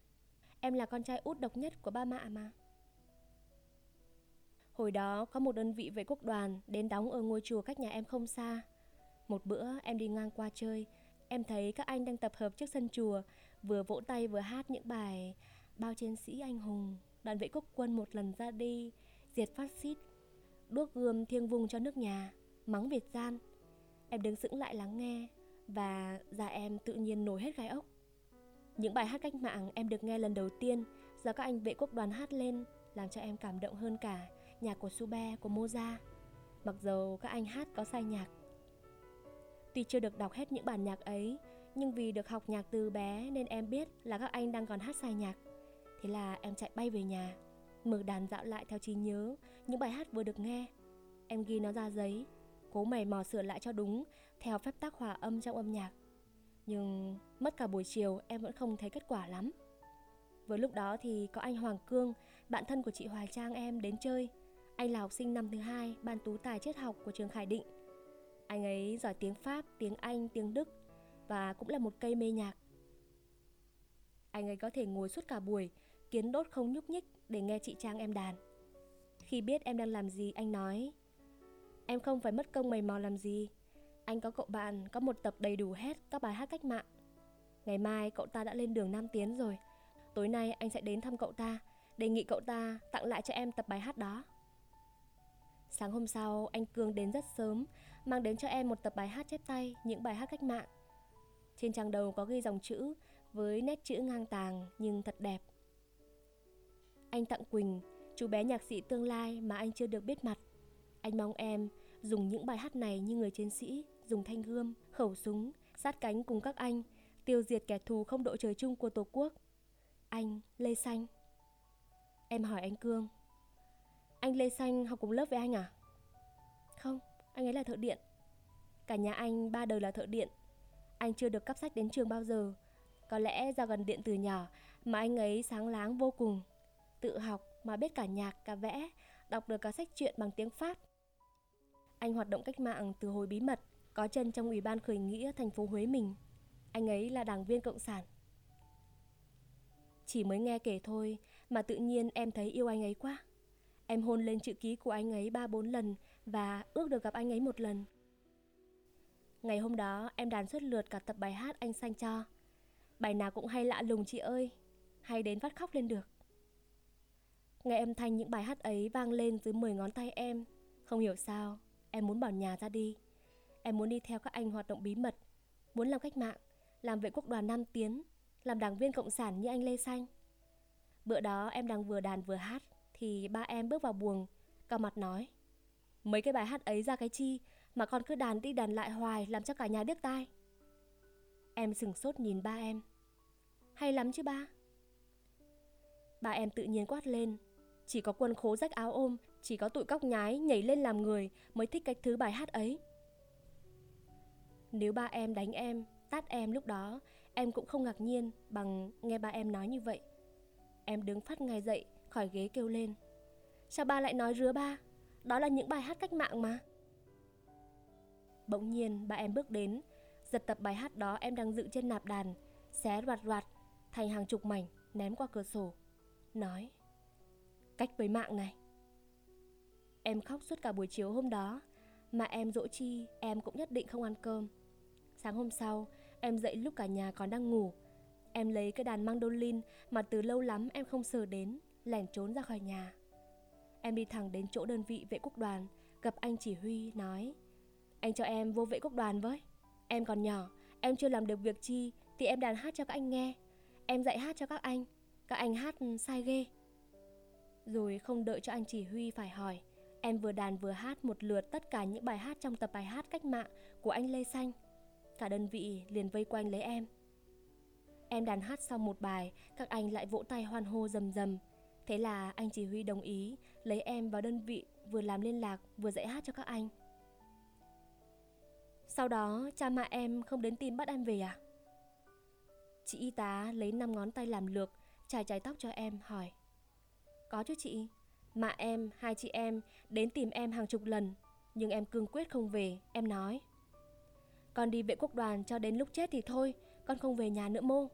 Em là con trai út độc nhất của ba mẹ mà Hồi đó có một đơn vị vệ quốc đoàn đến đóng ở ngôi chùa cách nhà em không xa. Một bữa em đi ngang qua chơi, em thấy các anh đang tập hợp trước sân chùa, vừa vỗ tay vừa hát những bài Bao chiến sĩ anh hùng, đoàn vệ quốc quân một lần ra đi, diệt phát xít, đuốc gươm thiêng vùng cho nước nhà, mắng Việt gian. Em đứng sững lại lắng nghe và da em tự nhiên nổi hết gai ốc. Những bài hát cách mạng em được nghe lần đầu tiên do các anh vệ quốc đoàn hát lên làm cho em cảm động hơn cả nhạc của Sube, của Moza. Mặc dù các anh hát có sai nhạc. Tuy chưa được đọc hết những bản nhạc ấy, nhưng vì được học nhạc từ bé nên em biết là các anh đang còn hát sai nhạc. Thế là em chạy bay về nhà, mở đàn dạo lại theo trí nhớ những bài hát vừa được nghe. Em ghi nó ra giấy, cố mày mò sửa lại cho đúng theo phép tác hòa âm trong âm nhạc. Nhưng mất cả buổi chiều em vẫn không thấy kết quả lắm. Vừa lúc đó thì có anh Hoàng Cương, bạn thân của chị Hoài Trang em đến chơi. Anh là học sinh năm thứ hai ban tú tài triết học của trường Khải Định. Anh ấy giỏi tiếng Pháp, tiếng Anh, tiếng Đức và cũng là một cây mê nhạc. Anh ấy có thể ngồi suốt cả buổi, kiến đốt không nhúc nhích để nghe chị Trang em đàn. Khi biết em đang làm gì, anh nói Em không phải mất công mày mò làm gì Anh có cậu bạn có một tập đầy đủ hết các bài hát cách mạng Ngày mai cậu ta đã lên đường Nam Tiến rồi. Tối nay anh sẽ đến thăm cậu ta. Đề nghị cậu ta tặng lại cho em tập bài hát đó. Sáng hôm sau anh Cương đến rất sớm Mang đến cho em một tập bài hát chép tay Những bài hát cách mạng. Trên trang đầu có ghi dòng chữ Với nét chữ ngang tàng nhưng thật đẹp. Anh tặng Quỳnh Chú bé nhạc sĩ tương lai mà anh chưa được biết mặt. Anh mong em dùng những bài hát này như người chiến sĩ Dùng thanh gươm, khẩu súng Sát cánh cùng các anh tiêu diệt kẻ thù không đội trời chung của Tổ quốc. Anh, Lê Xanh. Em hỏi anh Cương. Anh Lê Xanh học cùng lớp với anh à? Không, anh ấy là thợ điện. Cả nhà anh ba đời là thợ điện. Anh chưa được cấp sách đến trường bao giờ. Có lẽ do gần điện từ nhỏ mà anh ấy sáng láng vô cùng. Tự học mà biết cả nhạc, cả vẽ, đọc được cả sách truyện bằng tiếng Pháp. Anh hoạt động cách mạng từ hồi bí mật, có chân trong Ủy ban khởi nghĩa thành phố Huế mình. Anh ấy là đảng viên cộng sản. Chỉ mới nghe kể thôi mà tự nhiên em thấy yêu anh ấy quá. Em hôn lên chữ ký của anh ấy ba bốn lần và ước được gặp anh ấy một lần. Ngày hôm đó em đàn xuất lượt cả tập bài hát anh sanh cho. Bài nào cũng hay lạ lùng chị ơi. hay đến phát khóc lên được. Nghe âm thanh những bài hát ấy vang lên dưới 10 ngón tay em, không hiểu sao, em muốn bỏ nhà ra đi. Em muốn đi theo các anh hoạt động bí mật, muốn làm cách mạng, làm vệ quốc đoàn Nam Tiến, làm đảng viên cộng sản như anh Lê Xanh. Bữa đó em đang vừa đàn vừa hát, thì ba em bước vào buồng, cao mặt nói. Mấy cái bài hát ấy ra cái chi mà con cứ đàn đi đàn lại hoài làm cho cả nhà điếc tai. Em sừng sốt nhìn ba em. Hay lắm chứ ba? Ba em tự nhiên quát lên. Chỉ có quân khố rách áo ôm, chỉ có tụi cóc nhái nhảy lên làm người mới thích cách thứ bài hát ấy. Nếu ba em đánh em, tát em lúc đó, em cũng không ngạc nhiên bằng nghe ba em nói như vậy. Em đứng phát ngay dậy, khỏi ghế kêu lên. Sao ba lại nói rứa ba? Đó là những bài hát cách mạng mà. Bỗng nhiên ba em bước đến, giật tập bài hát đó em đang dựng trên nạp đàn, xé loạt loạt thành hàng chục mảnh ném qua cửa sổ. Nói, cách với mạng này. Em khóc suốt cả buổi chiều hôm đó, mà em dỗ chi em cũng nhất định không ăn cơm. Sáng hôm sau, em dậy lúc cả nhà còn đang ngủ. Em lấy cái đàn mandolin mà từ lâu lắm em không sờ đến, lẻn trốn ra khỏi nhà. Em đi thẳng đến chỗ đơn vị vệ quốc đoàn, gặp anh chỉ huy, nói Anh cho em vô vệ quốc đoàn với. Em còn nhỏ, em chưa làm được việc chi thì em đàn hát cho các anh nghe. Em dạy hát cho các anh, các anh hát ừ, sai ghê. Rồi không đợi cho anh chỉ huy phải hỏi, em vừa đàn vừa hát một lượt tất cả những bài hát trong tập bài hát cách mạng của anh Lê Xanh. Cả đơn vị liền vây quanh lấy em. Em đàn hát xong một bài, các anh lại vỗ tay hoan hô rầm rầm. Thế là anh chỉ huy đồng ý lấy em vào đơn vị vừa làm liên lạc vừa dạy hát cho các anh. Sau đó cha mẹ em không đến tìm bắt em về à? Chị y tá lấy năm ngón tay làm lược, chải chải tóc cho em hỏi. Có chứ chị, mẹ em, hai chị em đến tìm em hàng chục lần, nhưng em cương quyết không về, em nói. Con đi vệ quốc đoàn cho đến lúc chết thì thôi, con không về nhà nữa mô.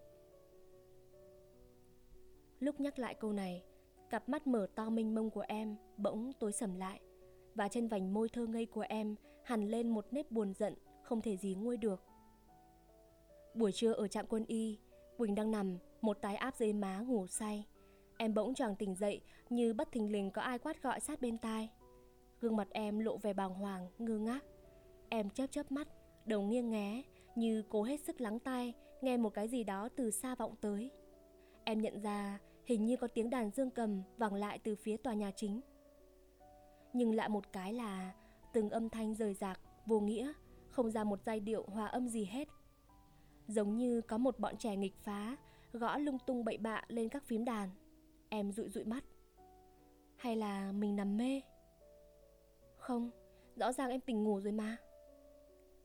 Lúc nhắc lại câu này, cặp mắt mở to mênh mông của em bỗng tối sầm lại và trên vành môi thơ ngây của em hằn lên một nếp buồn giận không thể gì nguôi được. Buổi trưa ở trạm quân y, Quỳnh đang nằm, một tái áp dưới má ngủ say. Em bỗng choàng tỉnh dậy như bất thình lình có ai quát gọi sát bên tai. Gương mặt em lộ vẻ bàng hoàng, ngơ ngác. Em chớp chớp mắt, đầu nghiêng ngé, như cố hết sức lắng tai, nghe một cái gì đó từ xa vọng tới. Em nhận ra hình như có tiếng đàn dương cầm vẳng lại từ phía tòa nhà chính. Nhưng lại một cái là từng âm thanh rời rạc, vô nghĩa, không ra một giai điệu hòa âm gì hết. Giống như có một bọn trẻ nghịch phá, gõ lung tung bậy bạ lên các phím đàn. Em dụi dụi mắt. Hay là mình nằm mê? Không, rõ ràng em tỉnh ngủ rồi mà.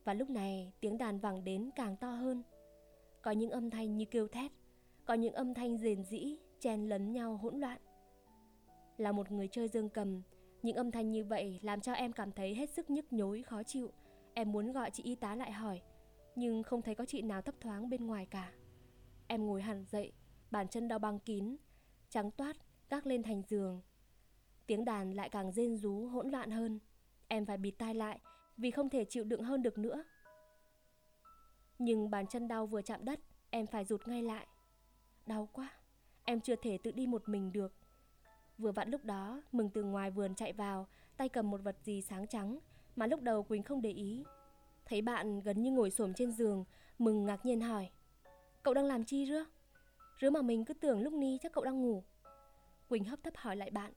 Và lúc này tiếng đàn vẳng đến càng to hơn. Có những âm thanh như kêu thét, có những âm thanh rền rĩ, chen lấn nhau hỗn loạn. Là một người chơi dương cầm, những âm thanh như vậy làm cho em cảm thấy hết sức nhức nhối, khó chịu. Em muốn gọi chị y tá lại hỏi, nhưng không thấy có chị nào thấp thoáng bên ngoài cả. Em ngồi hẳn dậy, bàn chân đau băng kín, trắng toát, gác lên thành giường. Tiếng đàn lại càng rên rú hỗn loạn hơn. Em phải bịt tai lại vì không thể chịu đựng hơn được nữa. Nhưng bàn chân đau vừa chạm đất, em phải rụt ngay lại. Đau quá, em chưa thể tự đi một mình được. Vừa vặn lúc đó, Mừng từ ngoài vườn chạy vào, tay cầm một vật gì sáng trắng, mà lúc đầu Quỳnh không để ý. Thấy bạn gần như ngồi xổm trên giường, Mừng ngạc nhiên hỏi. Cậu đang làm chi rứa? Rứa mà mình cứ tưởng lúc ni chắc cậu đang ngủ. Quỳnh hấp thấp hỏi lại bạn.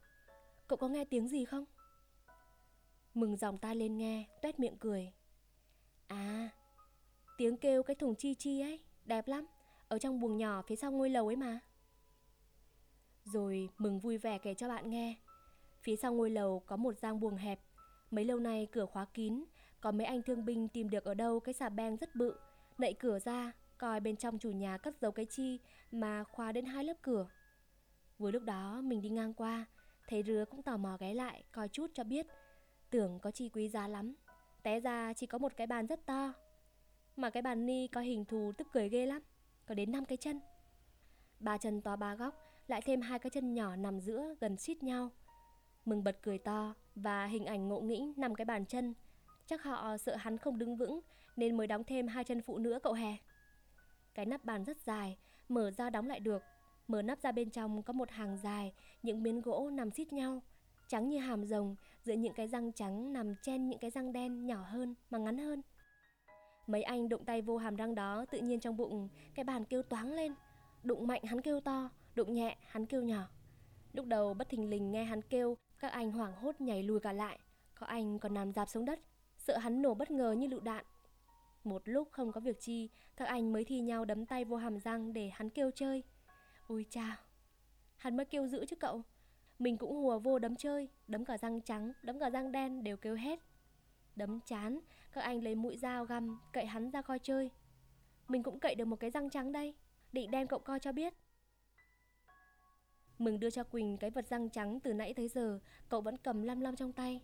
Cậu có nghe tiếng gì không? Mừng dòng tai lên nghe, tuét miệng cười. À, tiếng kêu cái thùng chi chi ấy, đẹp lắm. Ở trong buồng nhỏ phía sau ngôi lầu ấy mà. Rồi mừng vui vẻ kể cho bạn nghe. Phía sau ngôi lầu có một giang buồng hẹp. Mấy lâu nay cửa khóa kín, có mấy anh thương binh tìm được ở đâu cái xà beng rất bự. Nậy cửa ra, coi bên trong chủ nhà cất giấu cái chi mà khóa đến hai lớp cửa. Vừa lúc đó mình đi ngang qua, thấy rứa cũng tò mò ghé lại coi chút cho biết. Tưởng có chi quý giá lắm, té ra chỉ có một cái bàn rất to. Mà cái bàn ni có hình thù tức cười ghê lắm, có đến năm cái chân. Ba chân to ba góc, lại thêm hai cái chân nhỏ nằm giữa gần xít nhau. Mừng bật cười to và hình ảnh ngộ nghĩnh nằm cái bàn chân. Chắc họ sợ hắn không đứng vững nên mới đóng thêm hai chân phụ nữa cậu hè. Cái nắp bàn rất dài, mở ra đóng lại được. Mở nắp ra bên trong có một hàng dài, những miếng gỗ nằm xít nhau, trắng như hàm rồng giữa những cái răng trắng nằm chen những cái răng đen nhỏ hơn mà ngắn hơn. Mấy anh đụng tay vô hàm răng đó tự nhiên trong bụng cái bàn kêu toáng lên. Đụng mạnh hắn kêu to, đụng nhẹ hắn kêu nhỏ. Lúc đầu bất thình lình nghe hắn kêu, các anh hoảng hốt nhảy lùi cả lại. Có anh còn nằm dạp xuống đất, sợ hắn nổ bất ngờ như lựu đạn. Một lúc không có việc chi, các anh mới thi nhau đấm tay vô hàm răng để hắn kêu chơi. Ui cha hắn mới kêu giữ chứ cậu. Mình cũng hùa vô đấm chơi, đấm cả răng trắng, đấm cả răng đen đều kêu hết. Đấm chán, các anh lấy mũi dao găm, cậy hắn ra coi chơi. Mình cũng cậy được một cái răng trắng đây, định đem cậu coi cho biết. Mừng đưa cho Quỳnh cái vật răng trắng từ nãy tới giờ, cậu vẫn cầm lăm lăm trong tay.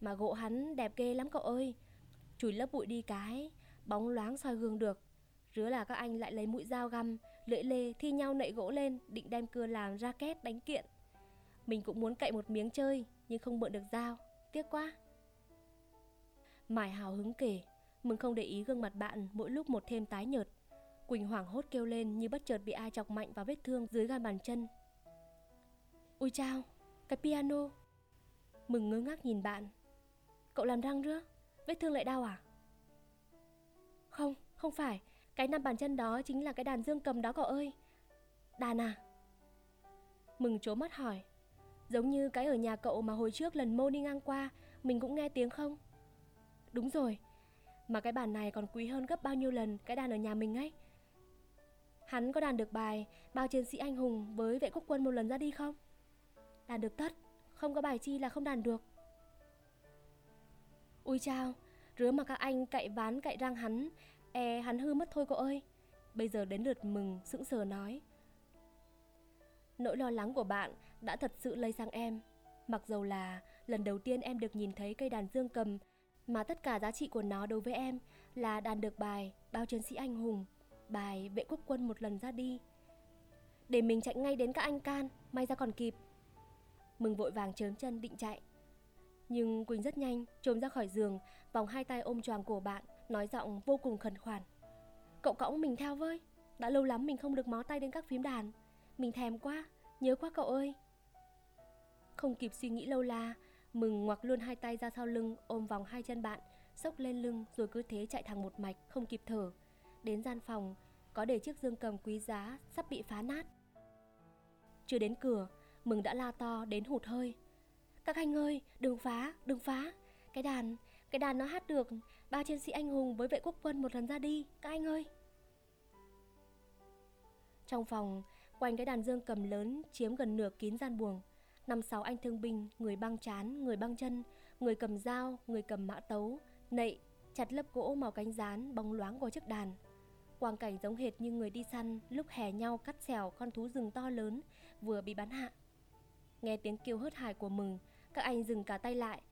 Mà gỗ hắn đẹp ghê lắm cậu ơi. Chùi lớp bụi đi cái, bóng loáng soi gương được. Rứa là các anh lại lấy mũi dao găm, lưỡi lê thi nhau nậy gỗ lên, định đem cưa làm ra két đánh kiện. Mình cũng muốn cậy một miếng chơi, nhưng không mượn được dao. Tiếc quá. Mải hào hứng kể, mừng không để ý gương mặt bạn mỗi lúc một thêm tái nhợt. Quỳnh hoảng hốt kêu lên như bất chợt bị ai chọc mạnh vào vết thương dưới gan bàn chân. Ui chao, cái piano. Mừng ngơ ngác nhìn bạn. Cậu làm răng rứa, vết thương lại đau à? Không, không phải, cái nằm bàn chân đó chính là cái đàn dương cầm đó cậu ơi. Đàn à? Mừng trố mắt hỏi. Giống như cái ở nhà cậu mà hồi trước lần mô đi ngang qua, mình cũng nghe tiếng không? Đúng rồi, mà cái bàn này còn quý hơn gấp bao nhiêu lần cái đàn ở nhà mình ấy. Hắn có đàn được bài Bao chiến sĩ anh hùng với vệ quốc quân một lần ra đi không? Đàn được tất, không có bài chi là không đàn được. Ui chao, rứa mà các anh cậy ván cậy răng hắn, e hắn hư mất thôi cậu ơi. Bây giờ đến lượt mừng, sững sờ nói. Nỗi lo lắng của bạn đã thật sự lây sang em. Mặc dầu là lần đầu tiên em được nhìn thấy cây đàn dương cầm mà tất cả giá trị của nó đối với em là đàn được bài Bao chiến sĩ anh hùng, bài Vệ quốc quân một lần ra đi. Để mình chạy ngay đến các anh can, may ra còn kịp. Mừng vội vàng chớm chân định chạy. Nhưng Quỳnh rất nhanh trồm ra khỏi giường, vòng hai tay ôm choàng cổ bạn, nói giọng vô cùng khẩn khoản. Cậu cõng mình theo với, đã lâu lắm mình không được mó tay đến các phím đàn. Mình thèm quá, nhớ quá cậu ơi. Không kịp suy nghĩ lâu la, Mừng ngoặc luôn hai tay ra sau lưng, ôm vòng hai chân bạn, sốc lên lưng rồi cứ thế chạy thẳng một mạch, không kịp thở. Đến gian phòng, có để chiếc dương cầm quý giá sắp bị phá nát. Chưa đến cửa, Mừng đã la to đến hụt hơi. Các anh ơi, đừng phá, đừng phá. Cái đàn, cái đàn nó hát được ba chiến sĩ anh hùng với vệ quốc quân một lần ra đi, các anh ơi. Trong phòng, quanh cái đàn dương cầm lớn chiếm gần nửa kín gian buồng năm sáu anh thương binh, người băng chán, người băng chân, người cầm dao, người cầm mã tấu, nậy, chặt lớp gỗ màu cánh rán bóng loáng của chiếc đàn. Quang cảnh giống hệt như người đi săn lúc hè nhau cắt xẻo con thú rừng to lớn vừa bị bắn hạ. Nghe tiếng kêu hớt hải của Mừng, các anh dừng cả tay lại.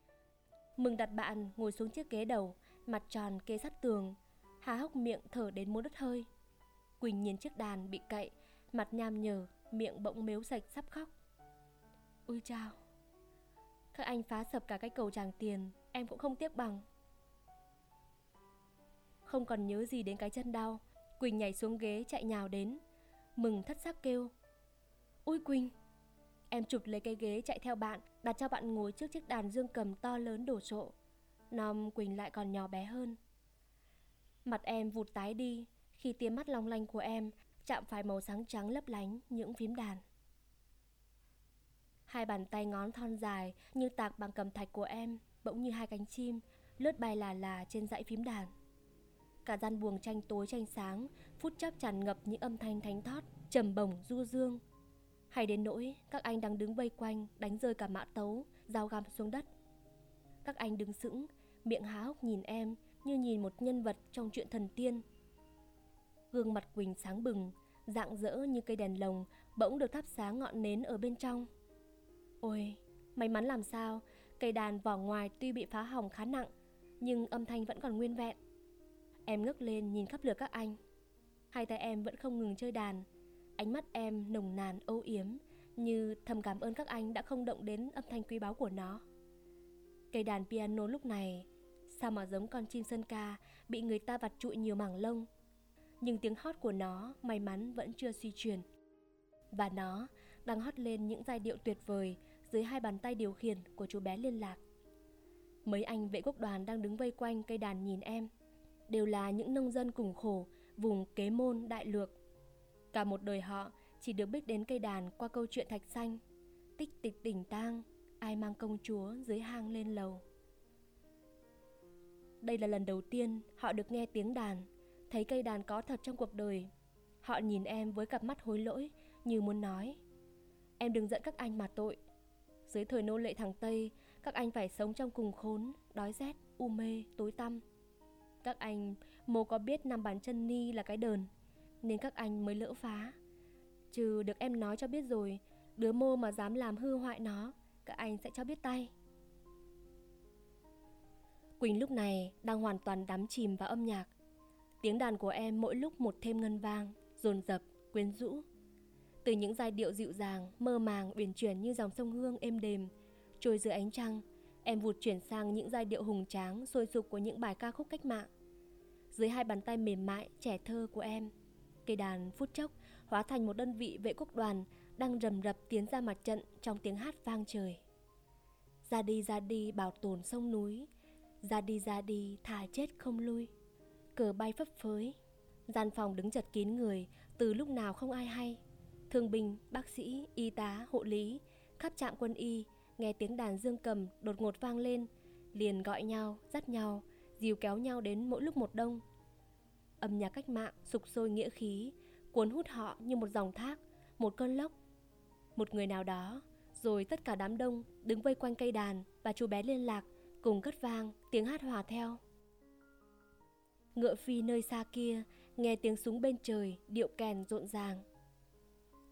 Mừng đặt bạn ngồi xuống chiếc ghế đầu, mặt tròn kê sát tường, há hốc miệng thở đến muốn đứt hơi. Quỳnh nhìn chiếc đàn bị cậy, mặt nham nhở, miệng bỗng mếu sạch sắp khóc ui chao. Các anh phá sập cả cái cầu tràng tiền, Em cũng không tiếc bằng. Không còn nhớ gì đến cái chân đau, Quỳnh nhảy xuống ghế chạy nhào đến, Mừng thất sắc kêu. Ui Quỳnh, Em chụp lấy cái ghế chạy theo bạn, Đặt cho bạn ngồi trước chiếc đàn dương cầm to lớn đổ sộ Nòm Quỳnh lại còn nhỏ bé hơn. Mặt em vụt tái đi, Khi tia mắt long lanh của em Chạm phải màu sáng trắng lấp lánh những phím đàn. Hai bàn tay ngón thon dài như tạc bằng cầm thạch của em, bỗng như hai cánh chim, lướt bay là là trên dãy phím đàn. Cả gian buồng tranh tối tranh sáng, phút chốc tràn ngập những âm thanh thánh thót, trầm bổng du dương. Hay đến nỗi các anh đang đứng vây quanh, đánh rơi cả mã tấu, dao găm xuống đất. Các anh đứng sững, miệng há hốc nhìn em như nhìn một nhân vật trong chuyện thần tiên. Gương mặt Quỳnh sáng bừng, dạng dỡ như cây đèn lồng, bỗng được thắp sáng ngọn nến ở bên trong. Ôi, may mắn làm sao, cây đàn vỏ ngoài tuy bị phá hỏng khá nặng, nhưng âm thanh vẫn còn nguyên vẹn. Em ngước lên nhìn khắp lượt các anh. Hai tay em vẫn không ngừng chơi đàn, ánh mắt em nồng nàn âu yếm, như thầm cảm ơn các anh đã không động đến âm thanh quý báu của nó. Cây đàn piano lúc này, sao mà giống con chim sân ca bị người ta vặt trụi nhiều mảng lông. Nhưng tiếng hót của nó may mắn vẫn chưa suy truyền. Và nó đang hót lên những giai điệu tuyệt vời dưới hai bàn tay điều khiển của chú bé liên lạc. Mấy anh vệ quốc đoàn đang đứng vây quanh cây đàn nhìn em. Đều là những nông dân cùng khổ, vùng kế môn đại lược. Cả một đời họ chỉ được biết đến cây đàn qua câu chuyện thạch xanh. Tích tịch tỉnh tang, ai mang công chúa dưới hang lên lầu. Đây là lần đầu tiên họ được nghe tiếng đàn, thấy cây đàn có thật trong cuộc đời. Họ nhìn em với cặp mắt hối lỗi như muốn nói Em đừng giận các anh mà tội dưới thời nô lệ thằng Tây Các anh phải sống trong cùng khốn Đói rét, u mê, tối tăm. Các anh mô có biết năm bàn chân ni là cái đờn Nên các anh mới lỡ phá. Trừ được em nói cho biết rồi Đứa mô mà dám làm hư hoại nó Các anh sẽ cho biết tay. Quỳnh lúc này đang hoàn toàn đắm chìm vào âm nhạc. Tiếng đàn của em mỗi lúc một thêm ngân vang Dồn dập, quyến rũ từ những giai điệu dịu dàng, mơ màng, uyển chuyển như dòng sông Hương êm đềm, trôi dưới ánh trăng, em vụt chuyển sang những giai điệu hùng tráng, sôi sục của những bài ca khúc cách mạng. Dưới hai bàn tay mềm mại, trẻ thơ của em, cây đàn phút chốc hóa thành một đơn vị vệ quốc đoàn đang rầm rập tiến ra mặt trận trong tiếng hát vang trời. Ra đi ra đi bảo tồn sông núi, ra đi ra đi thà chết không lui. Cờ bay phấp phới, gian phòng đứng chật kín người từ lúc nào không ai hay. Thương binh, bác sĩ, y tá, hộ lý, khắp trạm quân y, nghe tiếng đàn dương cầm đột ngột vang lên, liền gọi nhau, dắt nhau, dìu kéo nhau đến mỗi lúc một đông. Âm nhạc cách mạng sục sôi nghĩa khí, cuốn hút họ như một dòng thác, một cơn lốc. Một người nào đó, rồi tất cả đám đông đứng vây quanh cây đàn và chú bé liên lạc cùng cất vang tiếng hát hòa theo. Ngựa phi nơi xa kia, nghe tiếng súng bên trời, điệu kèn rộn ràng.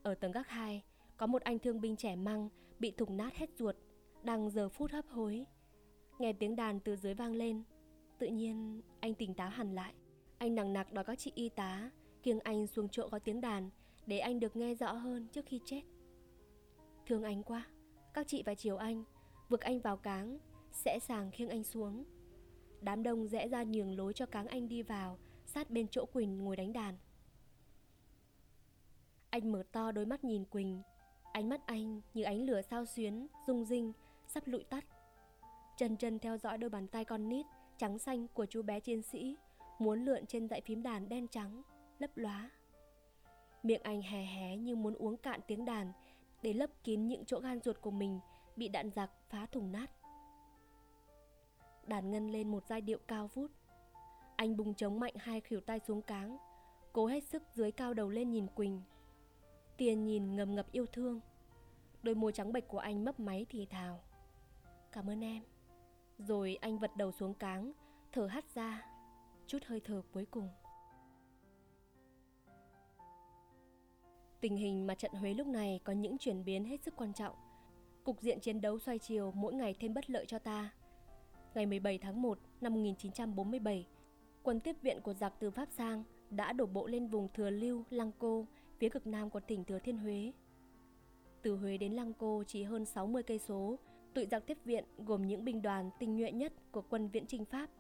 Ở tầng gác 2, có một anh thương binh trẻ măng bị thủng nát hết ruột, đang giờ phút hấp hối. Nghe tiếng đàn từ dưới vang lên, tự nhiên anh tỉnh táo hẳn lại. Anh nặng nặc đòi các chị y tá kiêng anh xuống chỗ có tiếng đàn để anh được nghe rõ hơn trước khi chết. Thương anh quá, các chị phải chiều anh, vực anh vào cáng, sẽ sàng khiêng anh xuống. Đám đông rẽ ra nhường lối cho cáng anh đi vào, sát bên chỗ Quỳnh ngồi đánh đàn. Anh mở to đôi mắt nhìn Quỳnh. Ánh mắt anh như ánh lửa sao xuyến Rung rinh, sắp lụi tắt. Chân chân theo dõi đôi bàn tay con nít Trắng xanh của chú bé chiến sĩ Muốn lượn trên dãy phím đàn đen trắng Lấp lóa. Miệng anh hé hé như muốn uống cạn tiếng đàn Để lấp kín những chỗ gan ruột của mình Bị đạn giặc phá thùng nát. Đàn ngân lên một giai điệu cao vút. Anh bùng chống mạnh hai khỉu tay xuống cáng Cố hết sức dưới cao đầu lên nhìn Quỳnh. Tiền nhìn ngầm ngập yêu thương Đôi môi trắng bệch của anh mấp máy thì thào Cảm ơn em Rồi anh vật đầu xuống cáng Thở hắt ra Chút hơi thở cuối cùng Tình hình mặt trận Huế lúc này có những chuyển biến hết sức quan trọng. Cục diện chiến đấu xoay chiều mỗi ngày thêm bất lợi cho ta. Ngày 17 tháng 1 năm 1947, quân tiếp viện của giặc từ Pháp sang đã đổ bộ lên vùng Thừa Lưu, Lăng Cô phía cực nam của tỉnh Thừa Thiên Huế. Từ Huế đến Lăng Cô chỉ hơn 60 cây số, tụi giặc tiếp viện gồm những binh đoàn tinh nhuệ nhất của quân viễn chinh Pháp.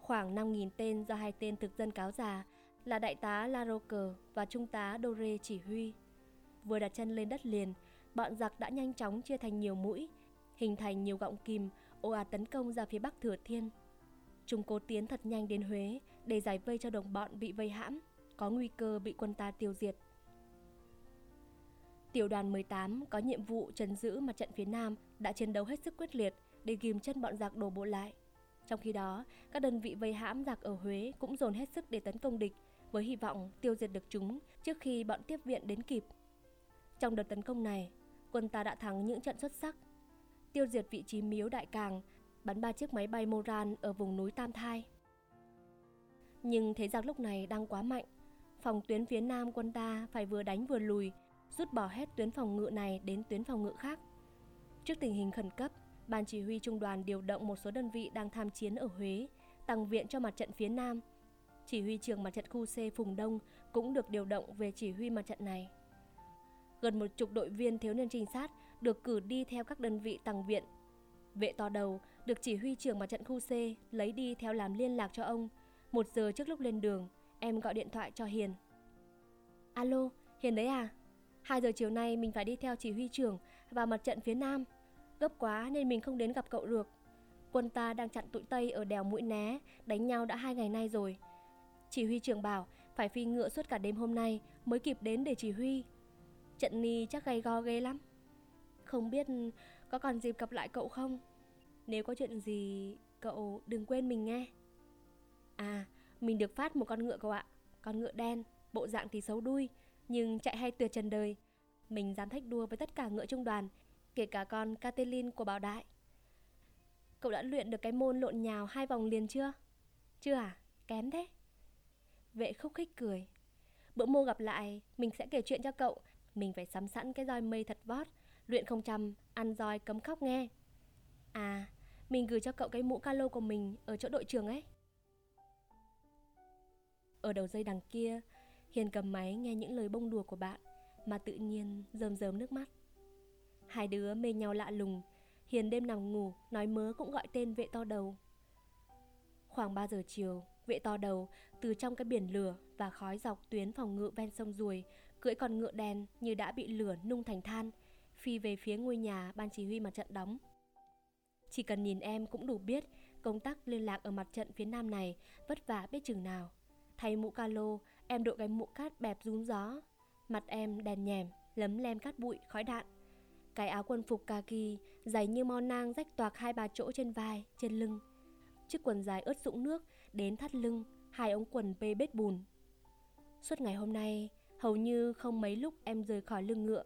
Khoảng 5.000 tên do hai tên thực dân cáo già là đại tá La Roque và trung tá Dore chỉ huy. Vừa đặt chân lên đất liền, bọn giặc đã nhanh chóng chia thành nhiều mũi, hình thành nhiều gọng kìm, ồ ạt tấn công ra phía bắc Thừa Thiên. Chúng cố tiến thật nhanh đến Huế để giải vây cho đồng bọn bị vây hãm, có nguy cơ bị quân ta tiêu diệt. Tiểu đoàn 18 có nhiệm vụ trấn giữ mặt trận phía Nam đã chiến đấu hết sức quyết liệt để ghim chân bọn giặc đổ bộ lại. Trong khi đó, các đơn vị vây hãm giặc ở Huế cũng dồn hết sức để tấn công địch với hy vọng tiêu diệt được chúng trước khi bọn tiếp viện đến kịp. Trong đợt tấn công này, quân ta đã thắng những trận xuất sắc, tiêu diệt vị trí miếu Đại Càng, bắn ba chiếc máy bay Moran ở vùng núi Tam Thai. Nhưng thế giặc lúc này đang quá mạnh, phòng tuyến phía Nam quân ta phải vừa đánh vừa lùi rút bỏ hết tuyến phòng ngự này đến tuyến phòng ngự khác. Trước tình hình khẩn cấp, Ban chỉ huy trung đoàn điều động một số đơn vị đang tham chiến ở Huế, tăng viện cho mặt trận phía Nam. Chỉ huy trường mặt trận khu C Phùng Đông cũng được điều động về chỉ huy mặt trận này. Gần một chục đội viên thiếu niên trinh sát được cử đi theo các đơn vị tăng viện. Vệ to đầu được chỉ huy trưởng mặt trận khu C lấy đi theo làm liên lạc cho ông. Một giờ trước lúc lên đường, em gọi điện thoại cho Hiền. Alo, Hiền đấy à? 2 giờ chiều nay mình phải đi theo chỉ huy trưởng vào mặt trận phía Nam. Gấp quá nên mình không đến gặp cậu được. Quân ta đang chặn tụi Tây ở đèo Mũi Né, đánh nhau đã hai ngày nay rồi. Chỉ huy trưởng bảo phải phi ngựa suốt cả đêm hôm nay mới kịp đến để chỉ huy. Trận ni chắc gay go ghê lắm. Không biết có còn dịp gặp lại cậu không? Nếu có chuyện gì, cậu đừng quên mình nghe. À, mình được phát một con ngựa cậu ạ. Con ngựa đen, bộ dạng thì xấu đuôi, nhưng chạy hay tuyệt trần đời. Mình dám thách đua với tất cả ngựa trong đoàn, kể cả con Catelyn của Bảo Đại. Cậu đã luyện được cái môn lộn nhào hai vòng liền chưa? Chưa à? Kém thế. Vệ khúc khích cười. Bữa mô gặp lại, mình sẽ kể chuyện cho cậu. Mình phải sắm sẵn cái roi mây thật vót, luyện không chăm, ăn roi cấm khóc nghe. À, mình gửi cho cậu cái mũ calo của mình ở chỗ đội trường ấy. Ở đầu dây đằng kia, Hiền cầm máy nghe những lời bông đùa của bạn mà tự nhiên rơm rớm nước mắt. Hai đứa mê nhau lạ lùng, Hiền đêm nằm ngủ, nói mớ cũng gọi tên vệ to đầu. Khoảng 3 giờ chiều, vệ to đầu từ trong cái biển lửa và khói dọc tuyến phòng ngự ven sông Ruồi, cưỡi con ngựa đen như đã bị lửa nung thành than, phi về phía ngôi nhà ban chỉ huy mặt trận đóng. Chỉ cần nhìn em cũng đủ biết công tác liên lạc ở mặt trận phía nam này vất vả biết chừng nào. Thay mũ calo, em đội cái mũ cát bẹp rún gió. Mặt em đèn nhèm, lấm lem cát bụi, khói đạn. Cái áo quân phục kaki, dày như mo nang rách toạc hai ba chỗ trên vai, trên lưng. Chiếc quần dài ướt sũng nước, đến thắt lưng, hai ống quần bê bết bùn. Suốt ngày hôm nay, hầu như không mấy lúc em rời khỏi lưng ngựa.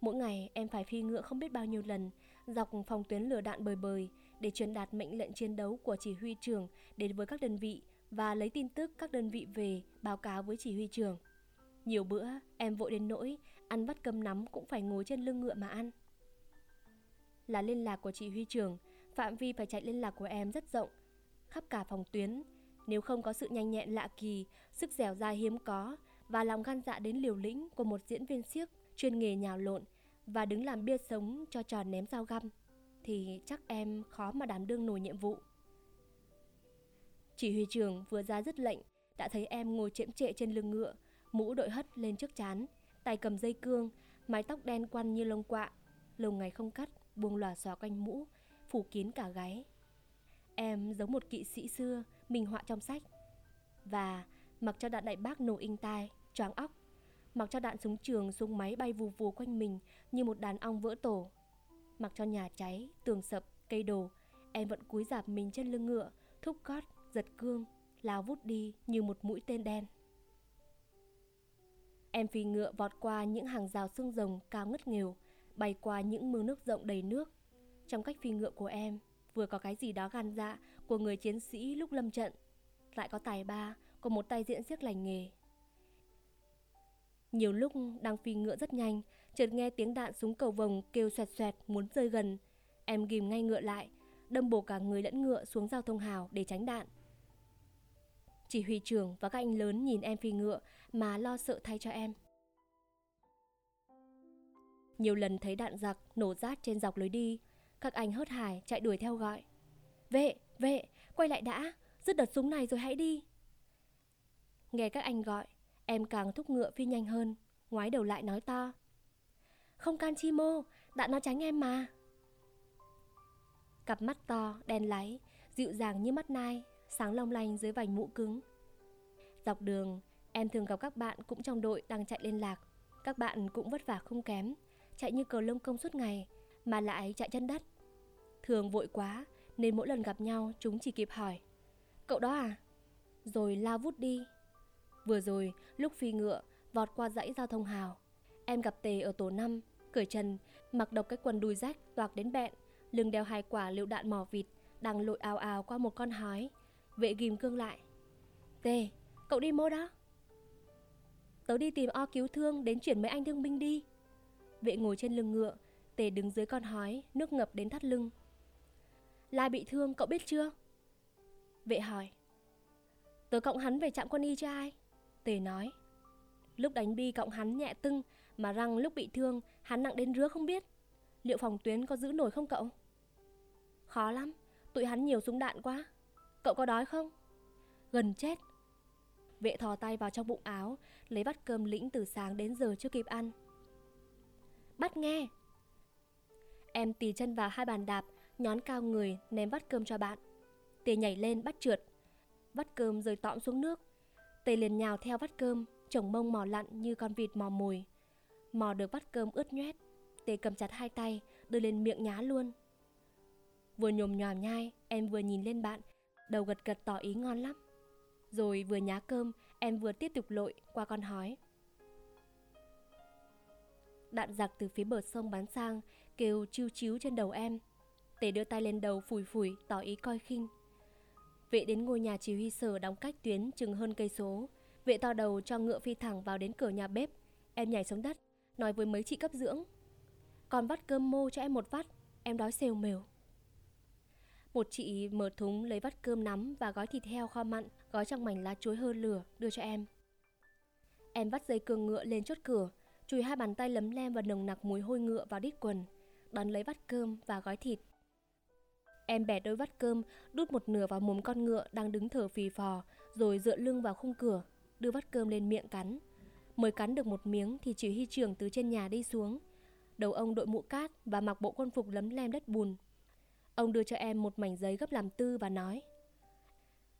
Mỗi ngày em phải phi ngựa không biết bao nhiêu lần, dọc phòng tuyến lửa đạn bời bời để truyền đạt mệnh lệnh chiến đấu của chỉ huy trưởng đến với các đơn vị và lấy tin tức các đơn vị về báo cáo với chỉ huy trường Nhiều bữa em vội đến nỗi ăn bắt cơm nắm cũng phải ngồi trên lưng ngựa mà ăn. Là liên lạc của chỉ huy trường phạm vi phải chạy liên lạc của em rất rộng, khắp cả phòng tuyến. Nếu không có sự nhanh nhẹn lạ kỳ, sức dẻo dai hiếm có và lòng gan dạ đến liều lĩnh của một diễn viên siếc chuyên nghề nhào lộn và đứng làm bia sống cho tròn ném dao găm, thì chắc em khó mà đảm đương nổi nhiệm vụ. Chỉ huy trưởng vừa ra dứt lệnh, đã thấy em ngồi chễm trệ trên lưng ngựa, mũ đội hất lên trước chán, tay cầm dây cương, mái tóc đen quăn như lông quạ, lâu ngày không cắt, buông lòa xòa quanh mũ, phủ kín cả gáy. Em giống một kỵ sĩ xưa, mình họa trong sách. Và mặc cho đạn đại bác nổ in tai, choáng óc, mặc cho đạn súng trường súng máy bay vù vù quanh mình như một đàn ong vỡ tổ. Mặc cho nhà cháy, tường sập, cây đổ, em vẫn cúi dạp mình trên lưng ngựa, thúc gót giật cương, lao vút đi như một mũi tên đen. Em phi ngựa vọt qua những hàng rào xương rồng cao ngất nghều bay qua những mương nước rộng đầy nước. Trong cách phi ngựa của em, vừa có cái gì đó gan dạ của người chiến sĩ lúc lâm trận, lại có tài ba của một tay diễn siếc lành nghề. Nhiều lúc đang phi ngựa rất nhanh, chợt nghe tiếng đạn súng cầu vồng kêu xoẹt xoẹt muốn rơi gần. Em ghim ngay ngựa lại, đâm bổ cả người lẫn ngựa xuống giao thông hào để tránh đạn. Chỉ huy trưởng và các anh lớn nhìn em phi ngựa mà lo sợ thay cho em. Nhiều lần thấy đạn giặc nổ rát trên dọc lối đi, các anh hớt hải chạy đuổi theo gọi. Vệ, vệ, quay lại đã, dứt đợt súng này rồi hãy đi. Nghe các anh gọi, em càng thúc ngựa phi nhanh hơn, ngoái đầu lại nói to. Không can chi mô, đạn nó tránh em mà. Cặp mắt to, đen láy, dịu dàng như mắt nai, sáng long lanh dưới vành mũ cứng. Dọc đường, em thường gặp các bạn cũng trong đội đang chạy liên lạc. Các bạn cũng vất vả không kém, chạy như cờ lông công suốt ngày, mà lại chạy chân đất. Thường vội quá, nên mỗi lần gặp nhau chúng chỉ kịp hỏi Cậu đó à? Rồi lao vút đi. Vừa rồi, lúc phi ngựa, vọt qua dãy giao thông hào. Em gặp Tề ở tổ 5, cởi trần, mặc độc cái quần đùi rách toạc đến bẹn, lưng đeo hai quả liệu đạn mỏ vịt, đang lội ào ào qua một con hói, Vệ ghim cương lại. Tề, cậu đi mô đó. Tớ đi tìm o cứu thương Đến chuyển mấy anh thương binh đi. Vệ ngồi trên lưng ngựa Tề đứng dưới con hói Nước ngập đến thắt lưng. Lai bị thương cậu biết chưa? Vệ hỏi. Tớ cộng hắn về trạm quân y cho ai? Tề nói. Lúc đánh bi cộng hắn nhẹ tưng Mà răng lúc bị thương hắn nặng đến rứa không biết. Liệu phòng tuyến có giữ nổi không cậu? Khó lắm Tụi hắn nhiều súng đạn quá. Cậu có đói không? Gần chết. Vệ thò tay vào trong bụng áo, lấy bát cơm lĩnh từ sáng đến giờ chưa kịp ăn. bắt nghe. Em tì chân vào hai bàn đạp, nhón cao người, ném vắt cơm cho bạn. Tề nhảy lên bắt trượt. Vắt cơm rơi tõm xuống nước. Tề liền nhào theo vắt cơm, chồng mông mò lặn như con vịt mò mồi. Mò được vắt cơm ướt nhoét. Tề cầm chặt hai tay, đưa lên miệng nhá luôn. Vừa nhồm nhòm nhai, em vừa nhìn lên bạn, đầu gật gật tỏ ý ngon lắm. Rồi vừa nhá cơm, em vừa tiếp tục lội qua con hói. Đạn giặc từ phía bờ sông bắn sang, kêu chiêu chiếu trên đầu em. Tề đưa tay lên đầu phủi phủi, tỏ ý coi khinh. Vệ đến ngôi nhà chỉ huy sở đóng cách tuyến chừng hơn cây số. Vệ to đầu cho ngựa phi thẳng vào đến cửa nhà bếp. Em nhảy xuống đất, nói với mấy chị cấp dưỡng. Còn vắt cơm mô cho em một vắt, em đói xèo mèo. Một chị mở thúng lấy vắt cơm nắm và gói thịt heo kho mặn, gói trong mảnh lá chuối hơ lửa, đưa cho em. Em vắt dây cương ngựa lên chốt cửa, chùi hai bàn tay lấm lem và nồng nặc mùi hôi ngựa vào đít quần, đón lấy vắt cơm và gói thịt. Em bẻ đôi vắt cơm, đút một nửa vào mồm con ngựa đang đứng thở phì phò, rồi dựa lưng vào khung cửa, đưa vắt cơm lên miệng cắn. Mới cắn được một miếng thì chỉ huy trưởng từ trên nhà đi xuống. Đầu ông đội mũ cát và mặc bộ quân phục lấm lem đất bùn. Ông đưa cho em một mảnh giấy gấp làm tư và nói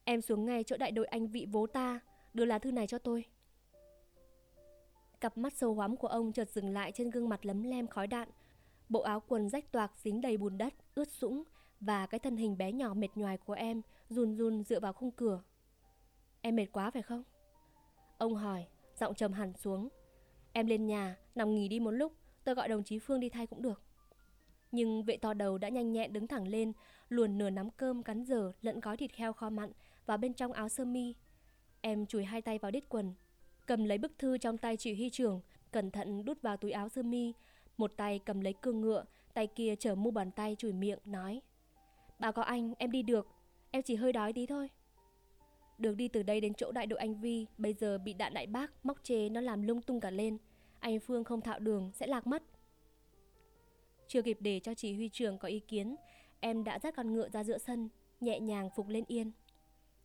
Em xuống ngay chỗ đại đội anh vị vố ta, đưa lá thư này cho tôi. Cặp mắt sâu hoắm của ông chợt dừng lại trên gương mặt lấm lem khói đạn. Bộ áo quần rách toạc dính đầy bùn đất, ướt sũng và cái thân hình bé nhỏ mệt nhoài của em run run dựa vào khung cửa. Em mệt quá phải không? Ông hỏi, giọng trầm hẳn xuống. Em lên nhà, nằm nghỉ đi một lúc, tôi gọi đồng chí Phương đi thay cũng được. Nhưng vệ to đầu đã nhanh nhẹn đứng thẳng lên, luồn nửa nắm cơm cắn dở lẫn gói thịt heo kho mặn vào bên trong áo sơ mi. Em chùi hai tay vào đít quần, cầm lấy bức thư trong tay chỉ huy trưởng, cẩn thận đút vào túi áo sơ mi, một tay cầm lấy cương ngựa, tay kia chở mu bàn tay chùi miệng nói: "Bà có anh, em đi được, em chỉ hơi đói tí thôi." Đường đi từ đây đến chỗ đại đội anh Vi bây giờ bị đạn đại bác móc chế nó làm lung tung cả lên. Anh Phương không thạo đường sẽ lạc mất. Chưa kịp để cho chỉ huy trưởng có ý kiến, em đã dắt con ngựa ra giữa sân, nhẹ nhàng phục lên yên.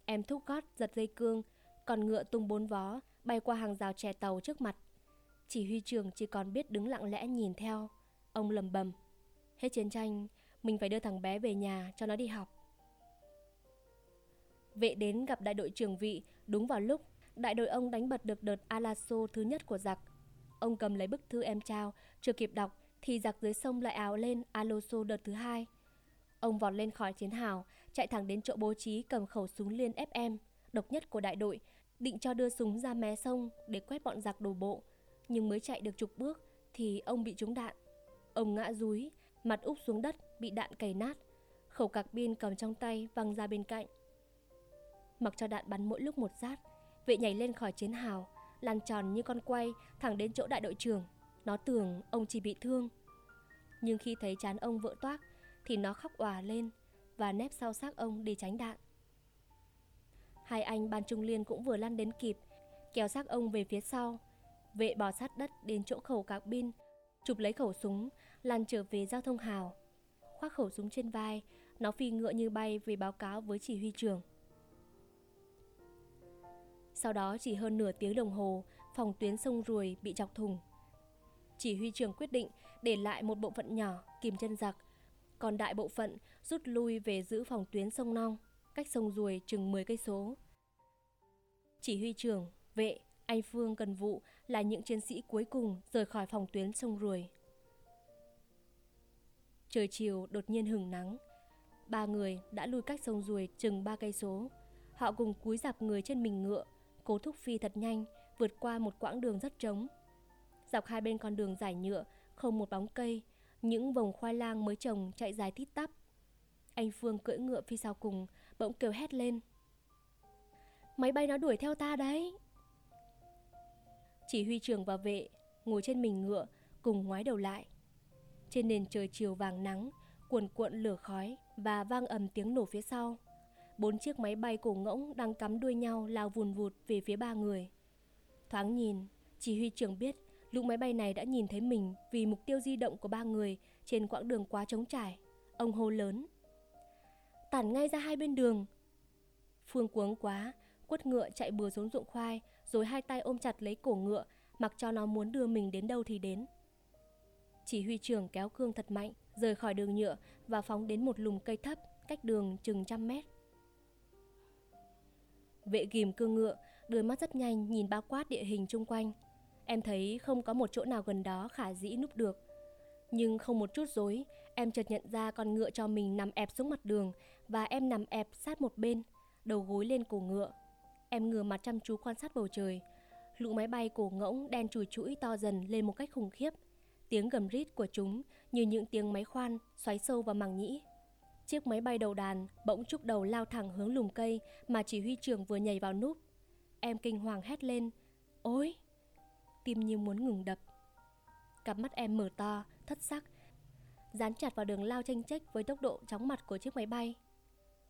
Em thúc gót giật dây cương, con ngựa tung bốn vó, bay qua hàng rào chè tàu trước mặt. Chỉ huy trưởng chỉ còn biết đứng lặng lẽ nhìn theo. Ông lầm bầm. Hết chiến tranh, mình phải đưa thằng bé về nhà cho nó đi học. Vệ đến gặp đại đội trưởng vị đúng vào lúc đại đội ông đánh bật được đợt Alaso thứ nhất của giặc. Ông cầm lấy bức thư em trao, chưa kịp đọc thì giặc dưới sông lại áo lên Alonso đợt thứ hai. Ông vọt lên khỏi chiến hào, chạy thẳng đến chỗ bố trí cầm khẩu súng liên FM, độc nhất của đại đội, định cho đưa súng ra mé sông để quét bọn giặc đổ bộ. Nhưng mới chạy được chục bước thì ông bị trúng đạn. Ông ngã rúi, mặt úp xuống đất, bị đạn cày nát. Khẩu cạc pin cầm trong tay văng ra bên cạnh. Mặc cho đạn bắn mỗi lúc một sát, vệ nhảy lên khỏi chiến hào, lăn tròn như con quay thẳng đến chỗ đại đội trưởng. Nó tưởng ông chỉ bị thương. Nhưng khi thấy chán ông vỡ toác thì nó khóc òa lên và nép sau xác ông để tránh đạn. Hai anh ban trung liên cũng vừa lăn đến kịp, kéo xác ông về phía sau. Vệ bò sát đất đến chỗ khẩu cạc pin, chụp lấy khẩu súng, lăn trở về giao thông hào. Khoác khẩu súng trên vai, nó phi ngựa như bay về báo cáo với chỉ huy trưởng. Sau đó chỉ hơn nửa tiếng đồng hồ, phòng tuyến sông Ruồi bị chọc thùng. Chỉ huy trường quyết định để lại một bộ phận nhỏ kìm chân giặc, còn đại bộ phận rút lui về giữ phòng tuyến sông Nong, cách sông Ruồi chừng 10 cây số. Chỉ huy trưởng, vệ, anh Phương Cần Vụ là những chiến sĩ cuối cùng rời khỏi phòng tuyến sông Ruồi. Trời chiều đột nhiên hừng nắng. Ba người đã lui cách sông Ruồi chừng ba cây số. Họ cùng cúi dạp người trên mình ngựa, cố thúc phi thật nhanh, vượt qua một quãng đường rất trống. Dọc hai bên con đường dài nhựa, không một bóng cây, những vòng khoai lang mới trồng chạy dài tít tắp. Anh Phương cưỡi ngựa phía sau cùng, bỗng kêu hét lên. Máy bay nó đuổi theo ta đấy. Chỉ huy trưởng và vệ ngồi trên mình ngựa cùng ngoái đầu lại. Trên nền trời chiều vàng nắng, cuồn cuộn lửa khói và vang ầm tiếng nổ phía sau. Bốn chiếc máy bay cổ ngỗng đang cắm đuôi nhau lao vùn vụt về phía ba người. Thoáng nhìn, chỉ huy trưởng biết lũ máy bay này đã nhìn thấy mình vì mục tiêu di động của ba người trên quãng đường quá trống trải. Ông hô lớn. Tản ngay ra hai bên đường. Phương cuống quá, quất ngựa chạy bừa xuống ruộng khoai, rồi hai tay ôm chặt lấy cổ ngựa, mặc cho nó muốn đưa mình đến đâu thì đến. Chỉ huy trưởng kéo cương thật mạnh, rời khỏi đường nhựa và phóng đến một lùm cây thấp, cách đường chừng trăm mét. Vệ ghim cương ngựa, đôi mắt rất nhanh nhìn bao quát địa hình chung quanh. Em thấy không có một chỗ nào gần đó khả dĩ núp được. Nhưng không một chút dối, em chợt nhận ra con ngựa cho mình nằm ẹp xuống mặt đường và em nằm ẹp sát một bên, đầu gối lên cổ ngựa. Em ngửa mặt chăm chú quan sát bầu trời. Lũ máy bay cổ ngỗng đen chùi chuỗi to dần lên một cách khủng khiếp. Tiếng gầm rít của chúng như những tiếng máy khoan xoáy sâu vào màng nhĩ. Chiếc máy bay đầu đàn bỗng trúc đầu lao thẳng hướng lùm cây mà chỉ huy trưởng vừa nhảy vào núp. Em kinh hoàng hét lên. Ôi! Tim như muốn ngừng đập. Cặp mắt em mở to, thất sắc, dán chặt vào đường lao tranh trách với tốc độ chóng mặt của chiếc máy bay.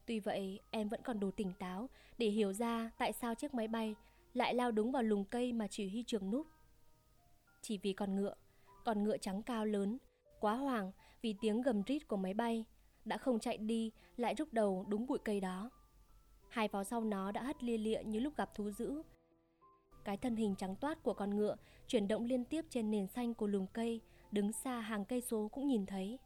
Tuy vậy, em vẫn còn đủ tỉnh táo để hiểu ra tại sao chiếc máy bay lại lao đúng vào lùm cây mà chỉ huy trường núp. Chỉ vì con ngựa, con ngựa trắng cao lớn, quá hoàng vì tiếng gầm rít của máy bay, đã không chạy đi lại rút đầu đúng bụi cây đó. Hai pháo sau nó đã hất lia lịa như lúc gặp thú dữ. Cái thân hình trắng toát của con ngựa chuyển động liên tiếp trên nền xanh của lùm cây, đứng xa hàng cây số cũng nhìn thấy.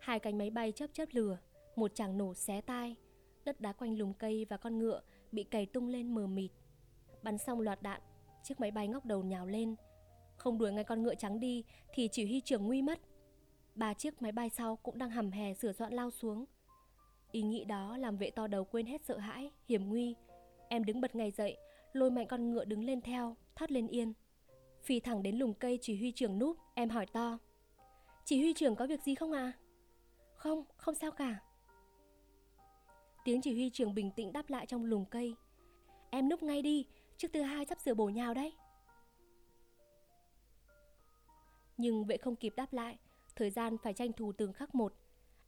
Hai cánh máy bay chớp chớp lửa, một chàng nổ xé tai. Đất đá quanh lùm cây và con ngựa bị cày tung lên mờ mịt. Bắn xong loạt đạn, chiếc máy bay ngóc đầu nhào lên. Không đuổi ngay con ngựa trắng đi thì chỉ huy trưởng nguy mất. Ba chiếc máy bay sau cũng đang hầm hè sửa soạn lao xuống. Ý nghĩ đó làm vệ to đầu quên hết sợ hãi, hiểm nguy. Em đứng bật ngay dậy, lôi mạnh con ngựa đứng lên theo, thoát lên yên. Phi thẳng đến lùm cây chỉ huy trưởng núp, em hỏi to. Chỉ huy trưởng có việc gì không à? Không, không sao cả. Tiếng chỉ huy trưởng bình tĩnh đáp lại trong lùm cây. Em núp ngay đi, trước thứ hai sắp sửa bổ nhào đấy. Nhưng vệ không kịp đáp lại, thời gian phải tranh thủ từng khắc một.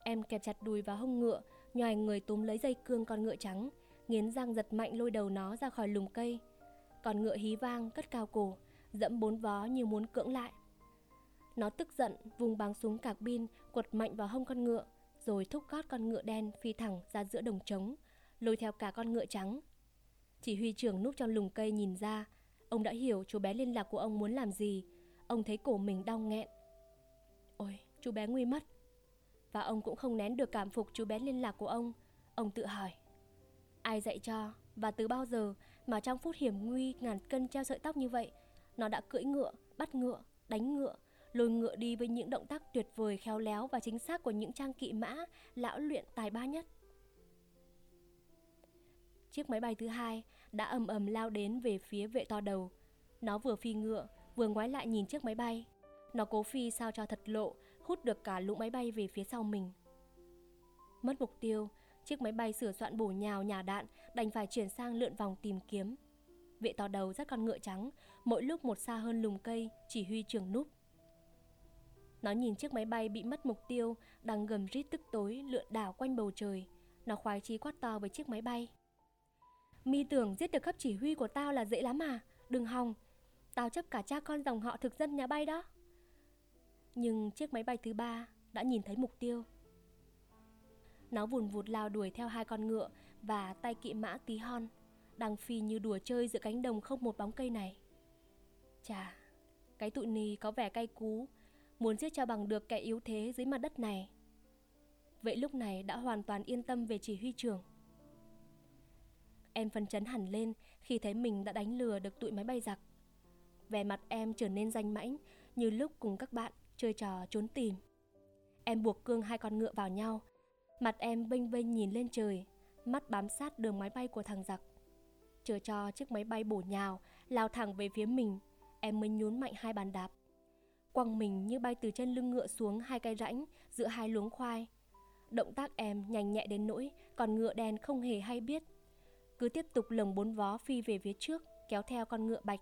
Em kẹp chặt đùi vào hông ngựa, nhòi người túm lấy dây cương con ngựa trắng, nghiến răng giật mạnh lôi đầu nó ra khỏi lùm cây. còn ngựa hí vang cất cao cổ, dẫm bốn vó như muốn cưỡng lại. Nó tức giận, vùng báng súng cạc bin, quật mạnh vào hông con ngựa, rồi thúc gót con ngựa đen phi thẳng ra giữa đồng trống, lôi theo cả con ngựa trắng. Chỉ huy trưởng núp trong lùm cây nhìn ra, ông đã hiểu chú bé liên lạc của ông muốn làm gì. Ông thấy cổ mình đau nghẹn. Ôi, chú bé nguy mất. Và ông cũng không nén được cảm phục chú bé liên lạc của ông. Ông tự hỏi, ai dạy cho và từ bao giờ mà trong phút hiểm nguy ngàn cân treo sợi tóc như vậy, nó đã cưỡi ngựa, bắt ngựa, đánh ngựa, lôi ngựa đi với những động tác tuyệt vời khéo léo và chính xác của những trang kỵ mã lão luyện tài ba nhất. Chiếc máy bay thứ hai đã ầm ầm lao đến về phía vệ to đầu. Nó vừa phi ngựa, vừa ngoái lại nhìn chiếc máy bay. Nó cố phi sao cho thật lộ, hút được cả lũ máy bay về phía sau mình. Mất mục tiêu, chiếc máy bay sửa soạn bổ nhào nhà đạn, đành phải chuyển sang lượn vòng tìm kiếm. Vệ to đầu dắt con ngựa trắng, mỗi lúc một xa hơn lùm cây, chỉ huy trường núp. Nó nhìn chiếc máy bay bị mất mục tiêu, đang gầm rít tức tối lượn đảo quanh bầu trời. Nó khoái chí quát to với chiếc máy bay. Mi tưởng giết được cấp chỉ huy của tao là dễ lắm à? Đừng hòng. Tao chấp cả cha con dòng họ thực dân nhà bay đó. Nhưng chiếc máy bay thứ ba đã nhìn thấy mục tiêu. Nó vùn vụt lao đuổi theo hai con ngựa và tay kỵ mã tí hon, đang phi như đùa chơi giữa cánh đồng không một bóng cây này. Chà, cái tụi nì có vẻ cay cú, muốn giết cho bằng được kẻ yếu thế dưới mặt đất này. Vậy lúc này đã hoàn toàn yên tâm về chỉ huy trưởng. Em phấn chấn hẳn lên khi thấy mình đã đánh lừa được tụi máy bay giặc. Vẻ mặt em trở nên danh mãnh như lúc cùng các bạn chơi trò trốn tìm. Em buộc cương hai con ngựa vào nhau. Mặt em vênh vênh nhìn lên trời, mắt bám sát đường máy bay của thằng giặc. Chờ cho chiếc máy bay bổ nhào, lao thẳng về phía mình, em mới nhún mạnh hai bàn đạp. Quăng mình như bay từ chân lưng ngựa xuống hai cây rãnh giữa hai luống khoai. Động tác em nhanh nhẹ đến nỗi còn ngựa đen không hề hay biết. Cứ tiếp tục lồng bốn vó phi về phía trước, kéo theo con ngựa bạch.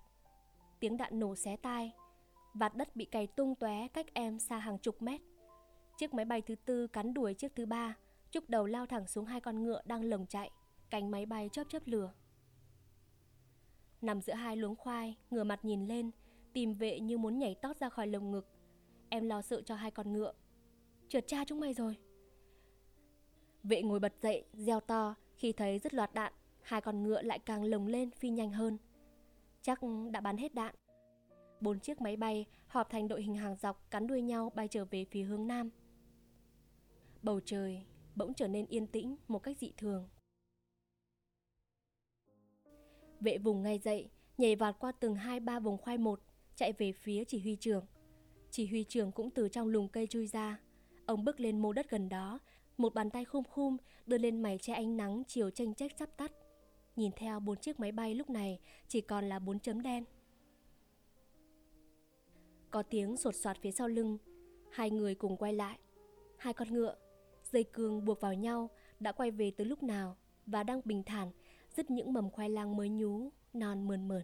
Tiếng đạn nổ xé tai, vạt đất bị cày tung tóe cách em xa hàng chục mét. Chiếc máy bay thứ tư cắn đuổi chiếc thứ ba, chúc đầu lao thẳng xuống hai con ngựa đang lồng chạy, cánh máy bay chớp chớp lửa. Nằm giữa hai luống khoai, ngửa mặt nhìn lên, tìm vệ như muốn nhảy tót ra khỏi lồng ngực. Em lo sợ cho hai con ngựa. Trượt cha chúng mày rồi. Vệ ngồi bật dậy, reo to khi thấy rất loạt đạn, hai con ngựa lại càng lồng lên phi nhanh hơn. Chắc đã bắn hết đạn. Bốn chiếc máy bay họp thành đội hình hàng dọc cắn đuôi nhau bay trở về phía hướng nam. Bầu trời bỗng trở nên yên tĩnh một cách dị thường. Vệ vùng ngay dậy, nhảy vọt qua từng hai ba vùng khoai một, chạy về phía chỉ huy trưởng. Chỉ huy trưởng cũng từ trong lùm cây chui ra. Ông bước lên mô đất gần đó, một bàn tay khum khum đưa lên mày che ánh nắng chiều tranh trách sắp tắt. Nhìn theo bốn chiếc máy bay lúc này chỉ còn là bốn chấm đen. Có tiếng sột soạt phía sau lưng, hai người cùng quay lại. Hai con ngựa, dây cương buộc vào nhau đã quay về từ lúc nào và đang bình thản dứt những mầm khoai lang mới nhú, non mờn mờn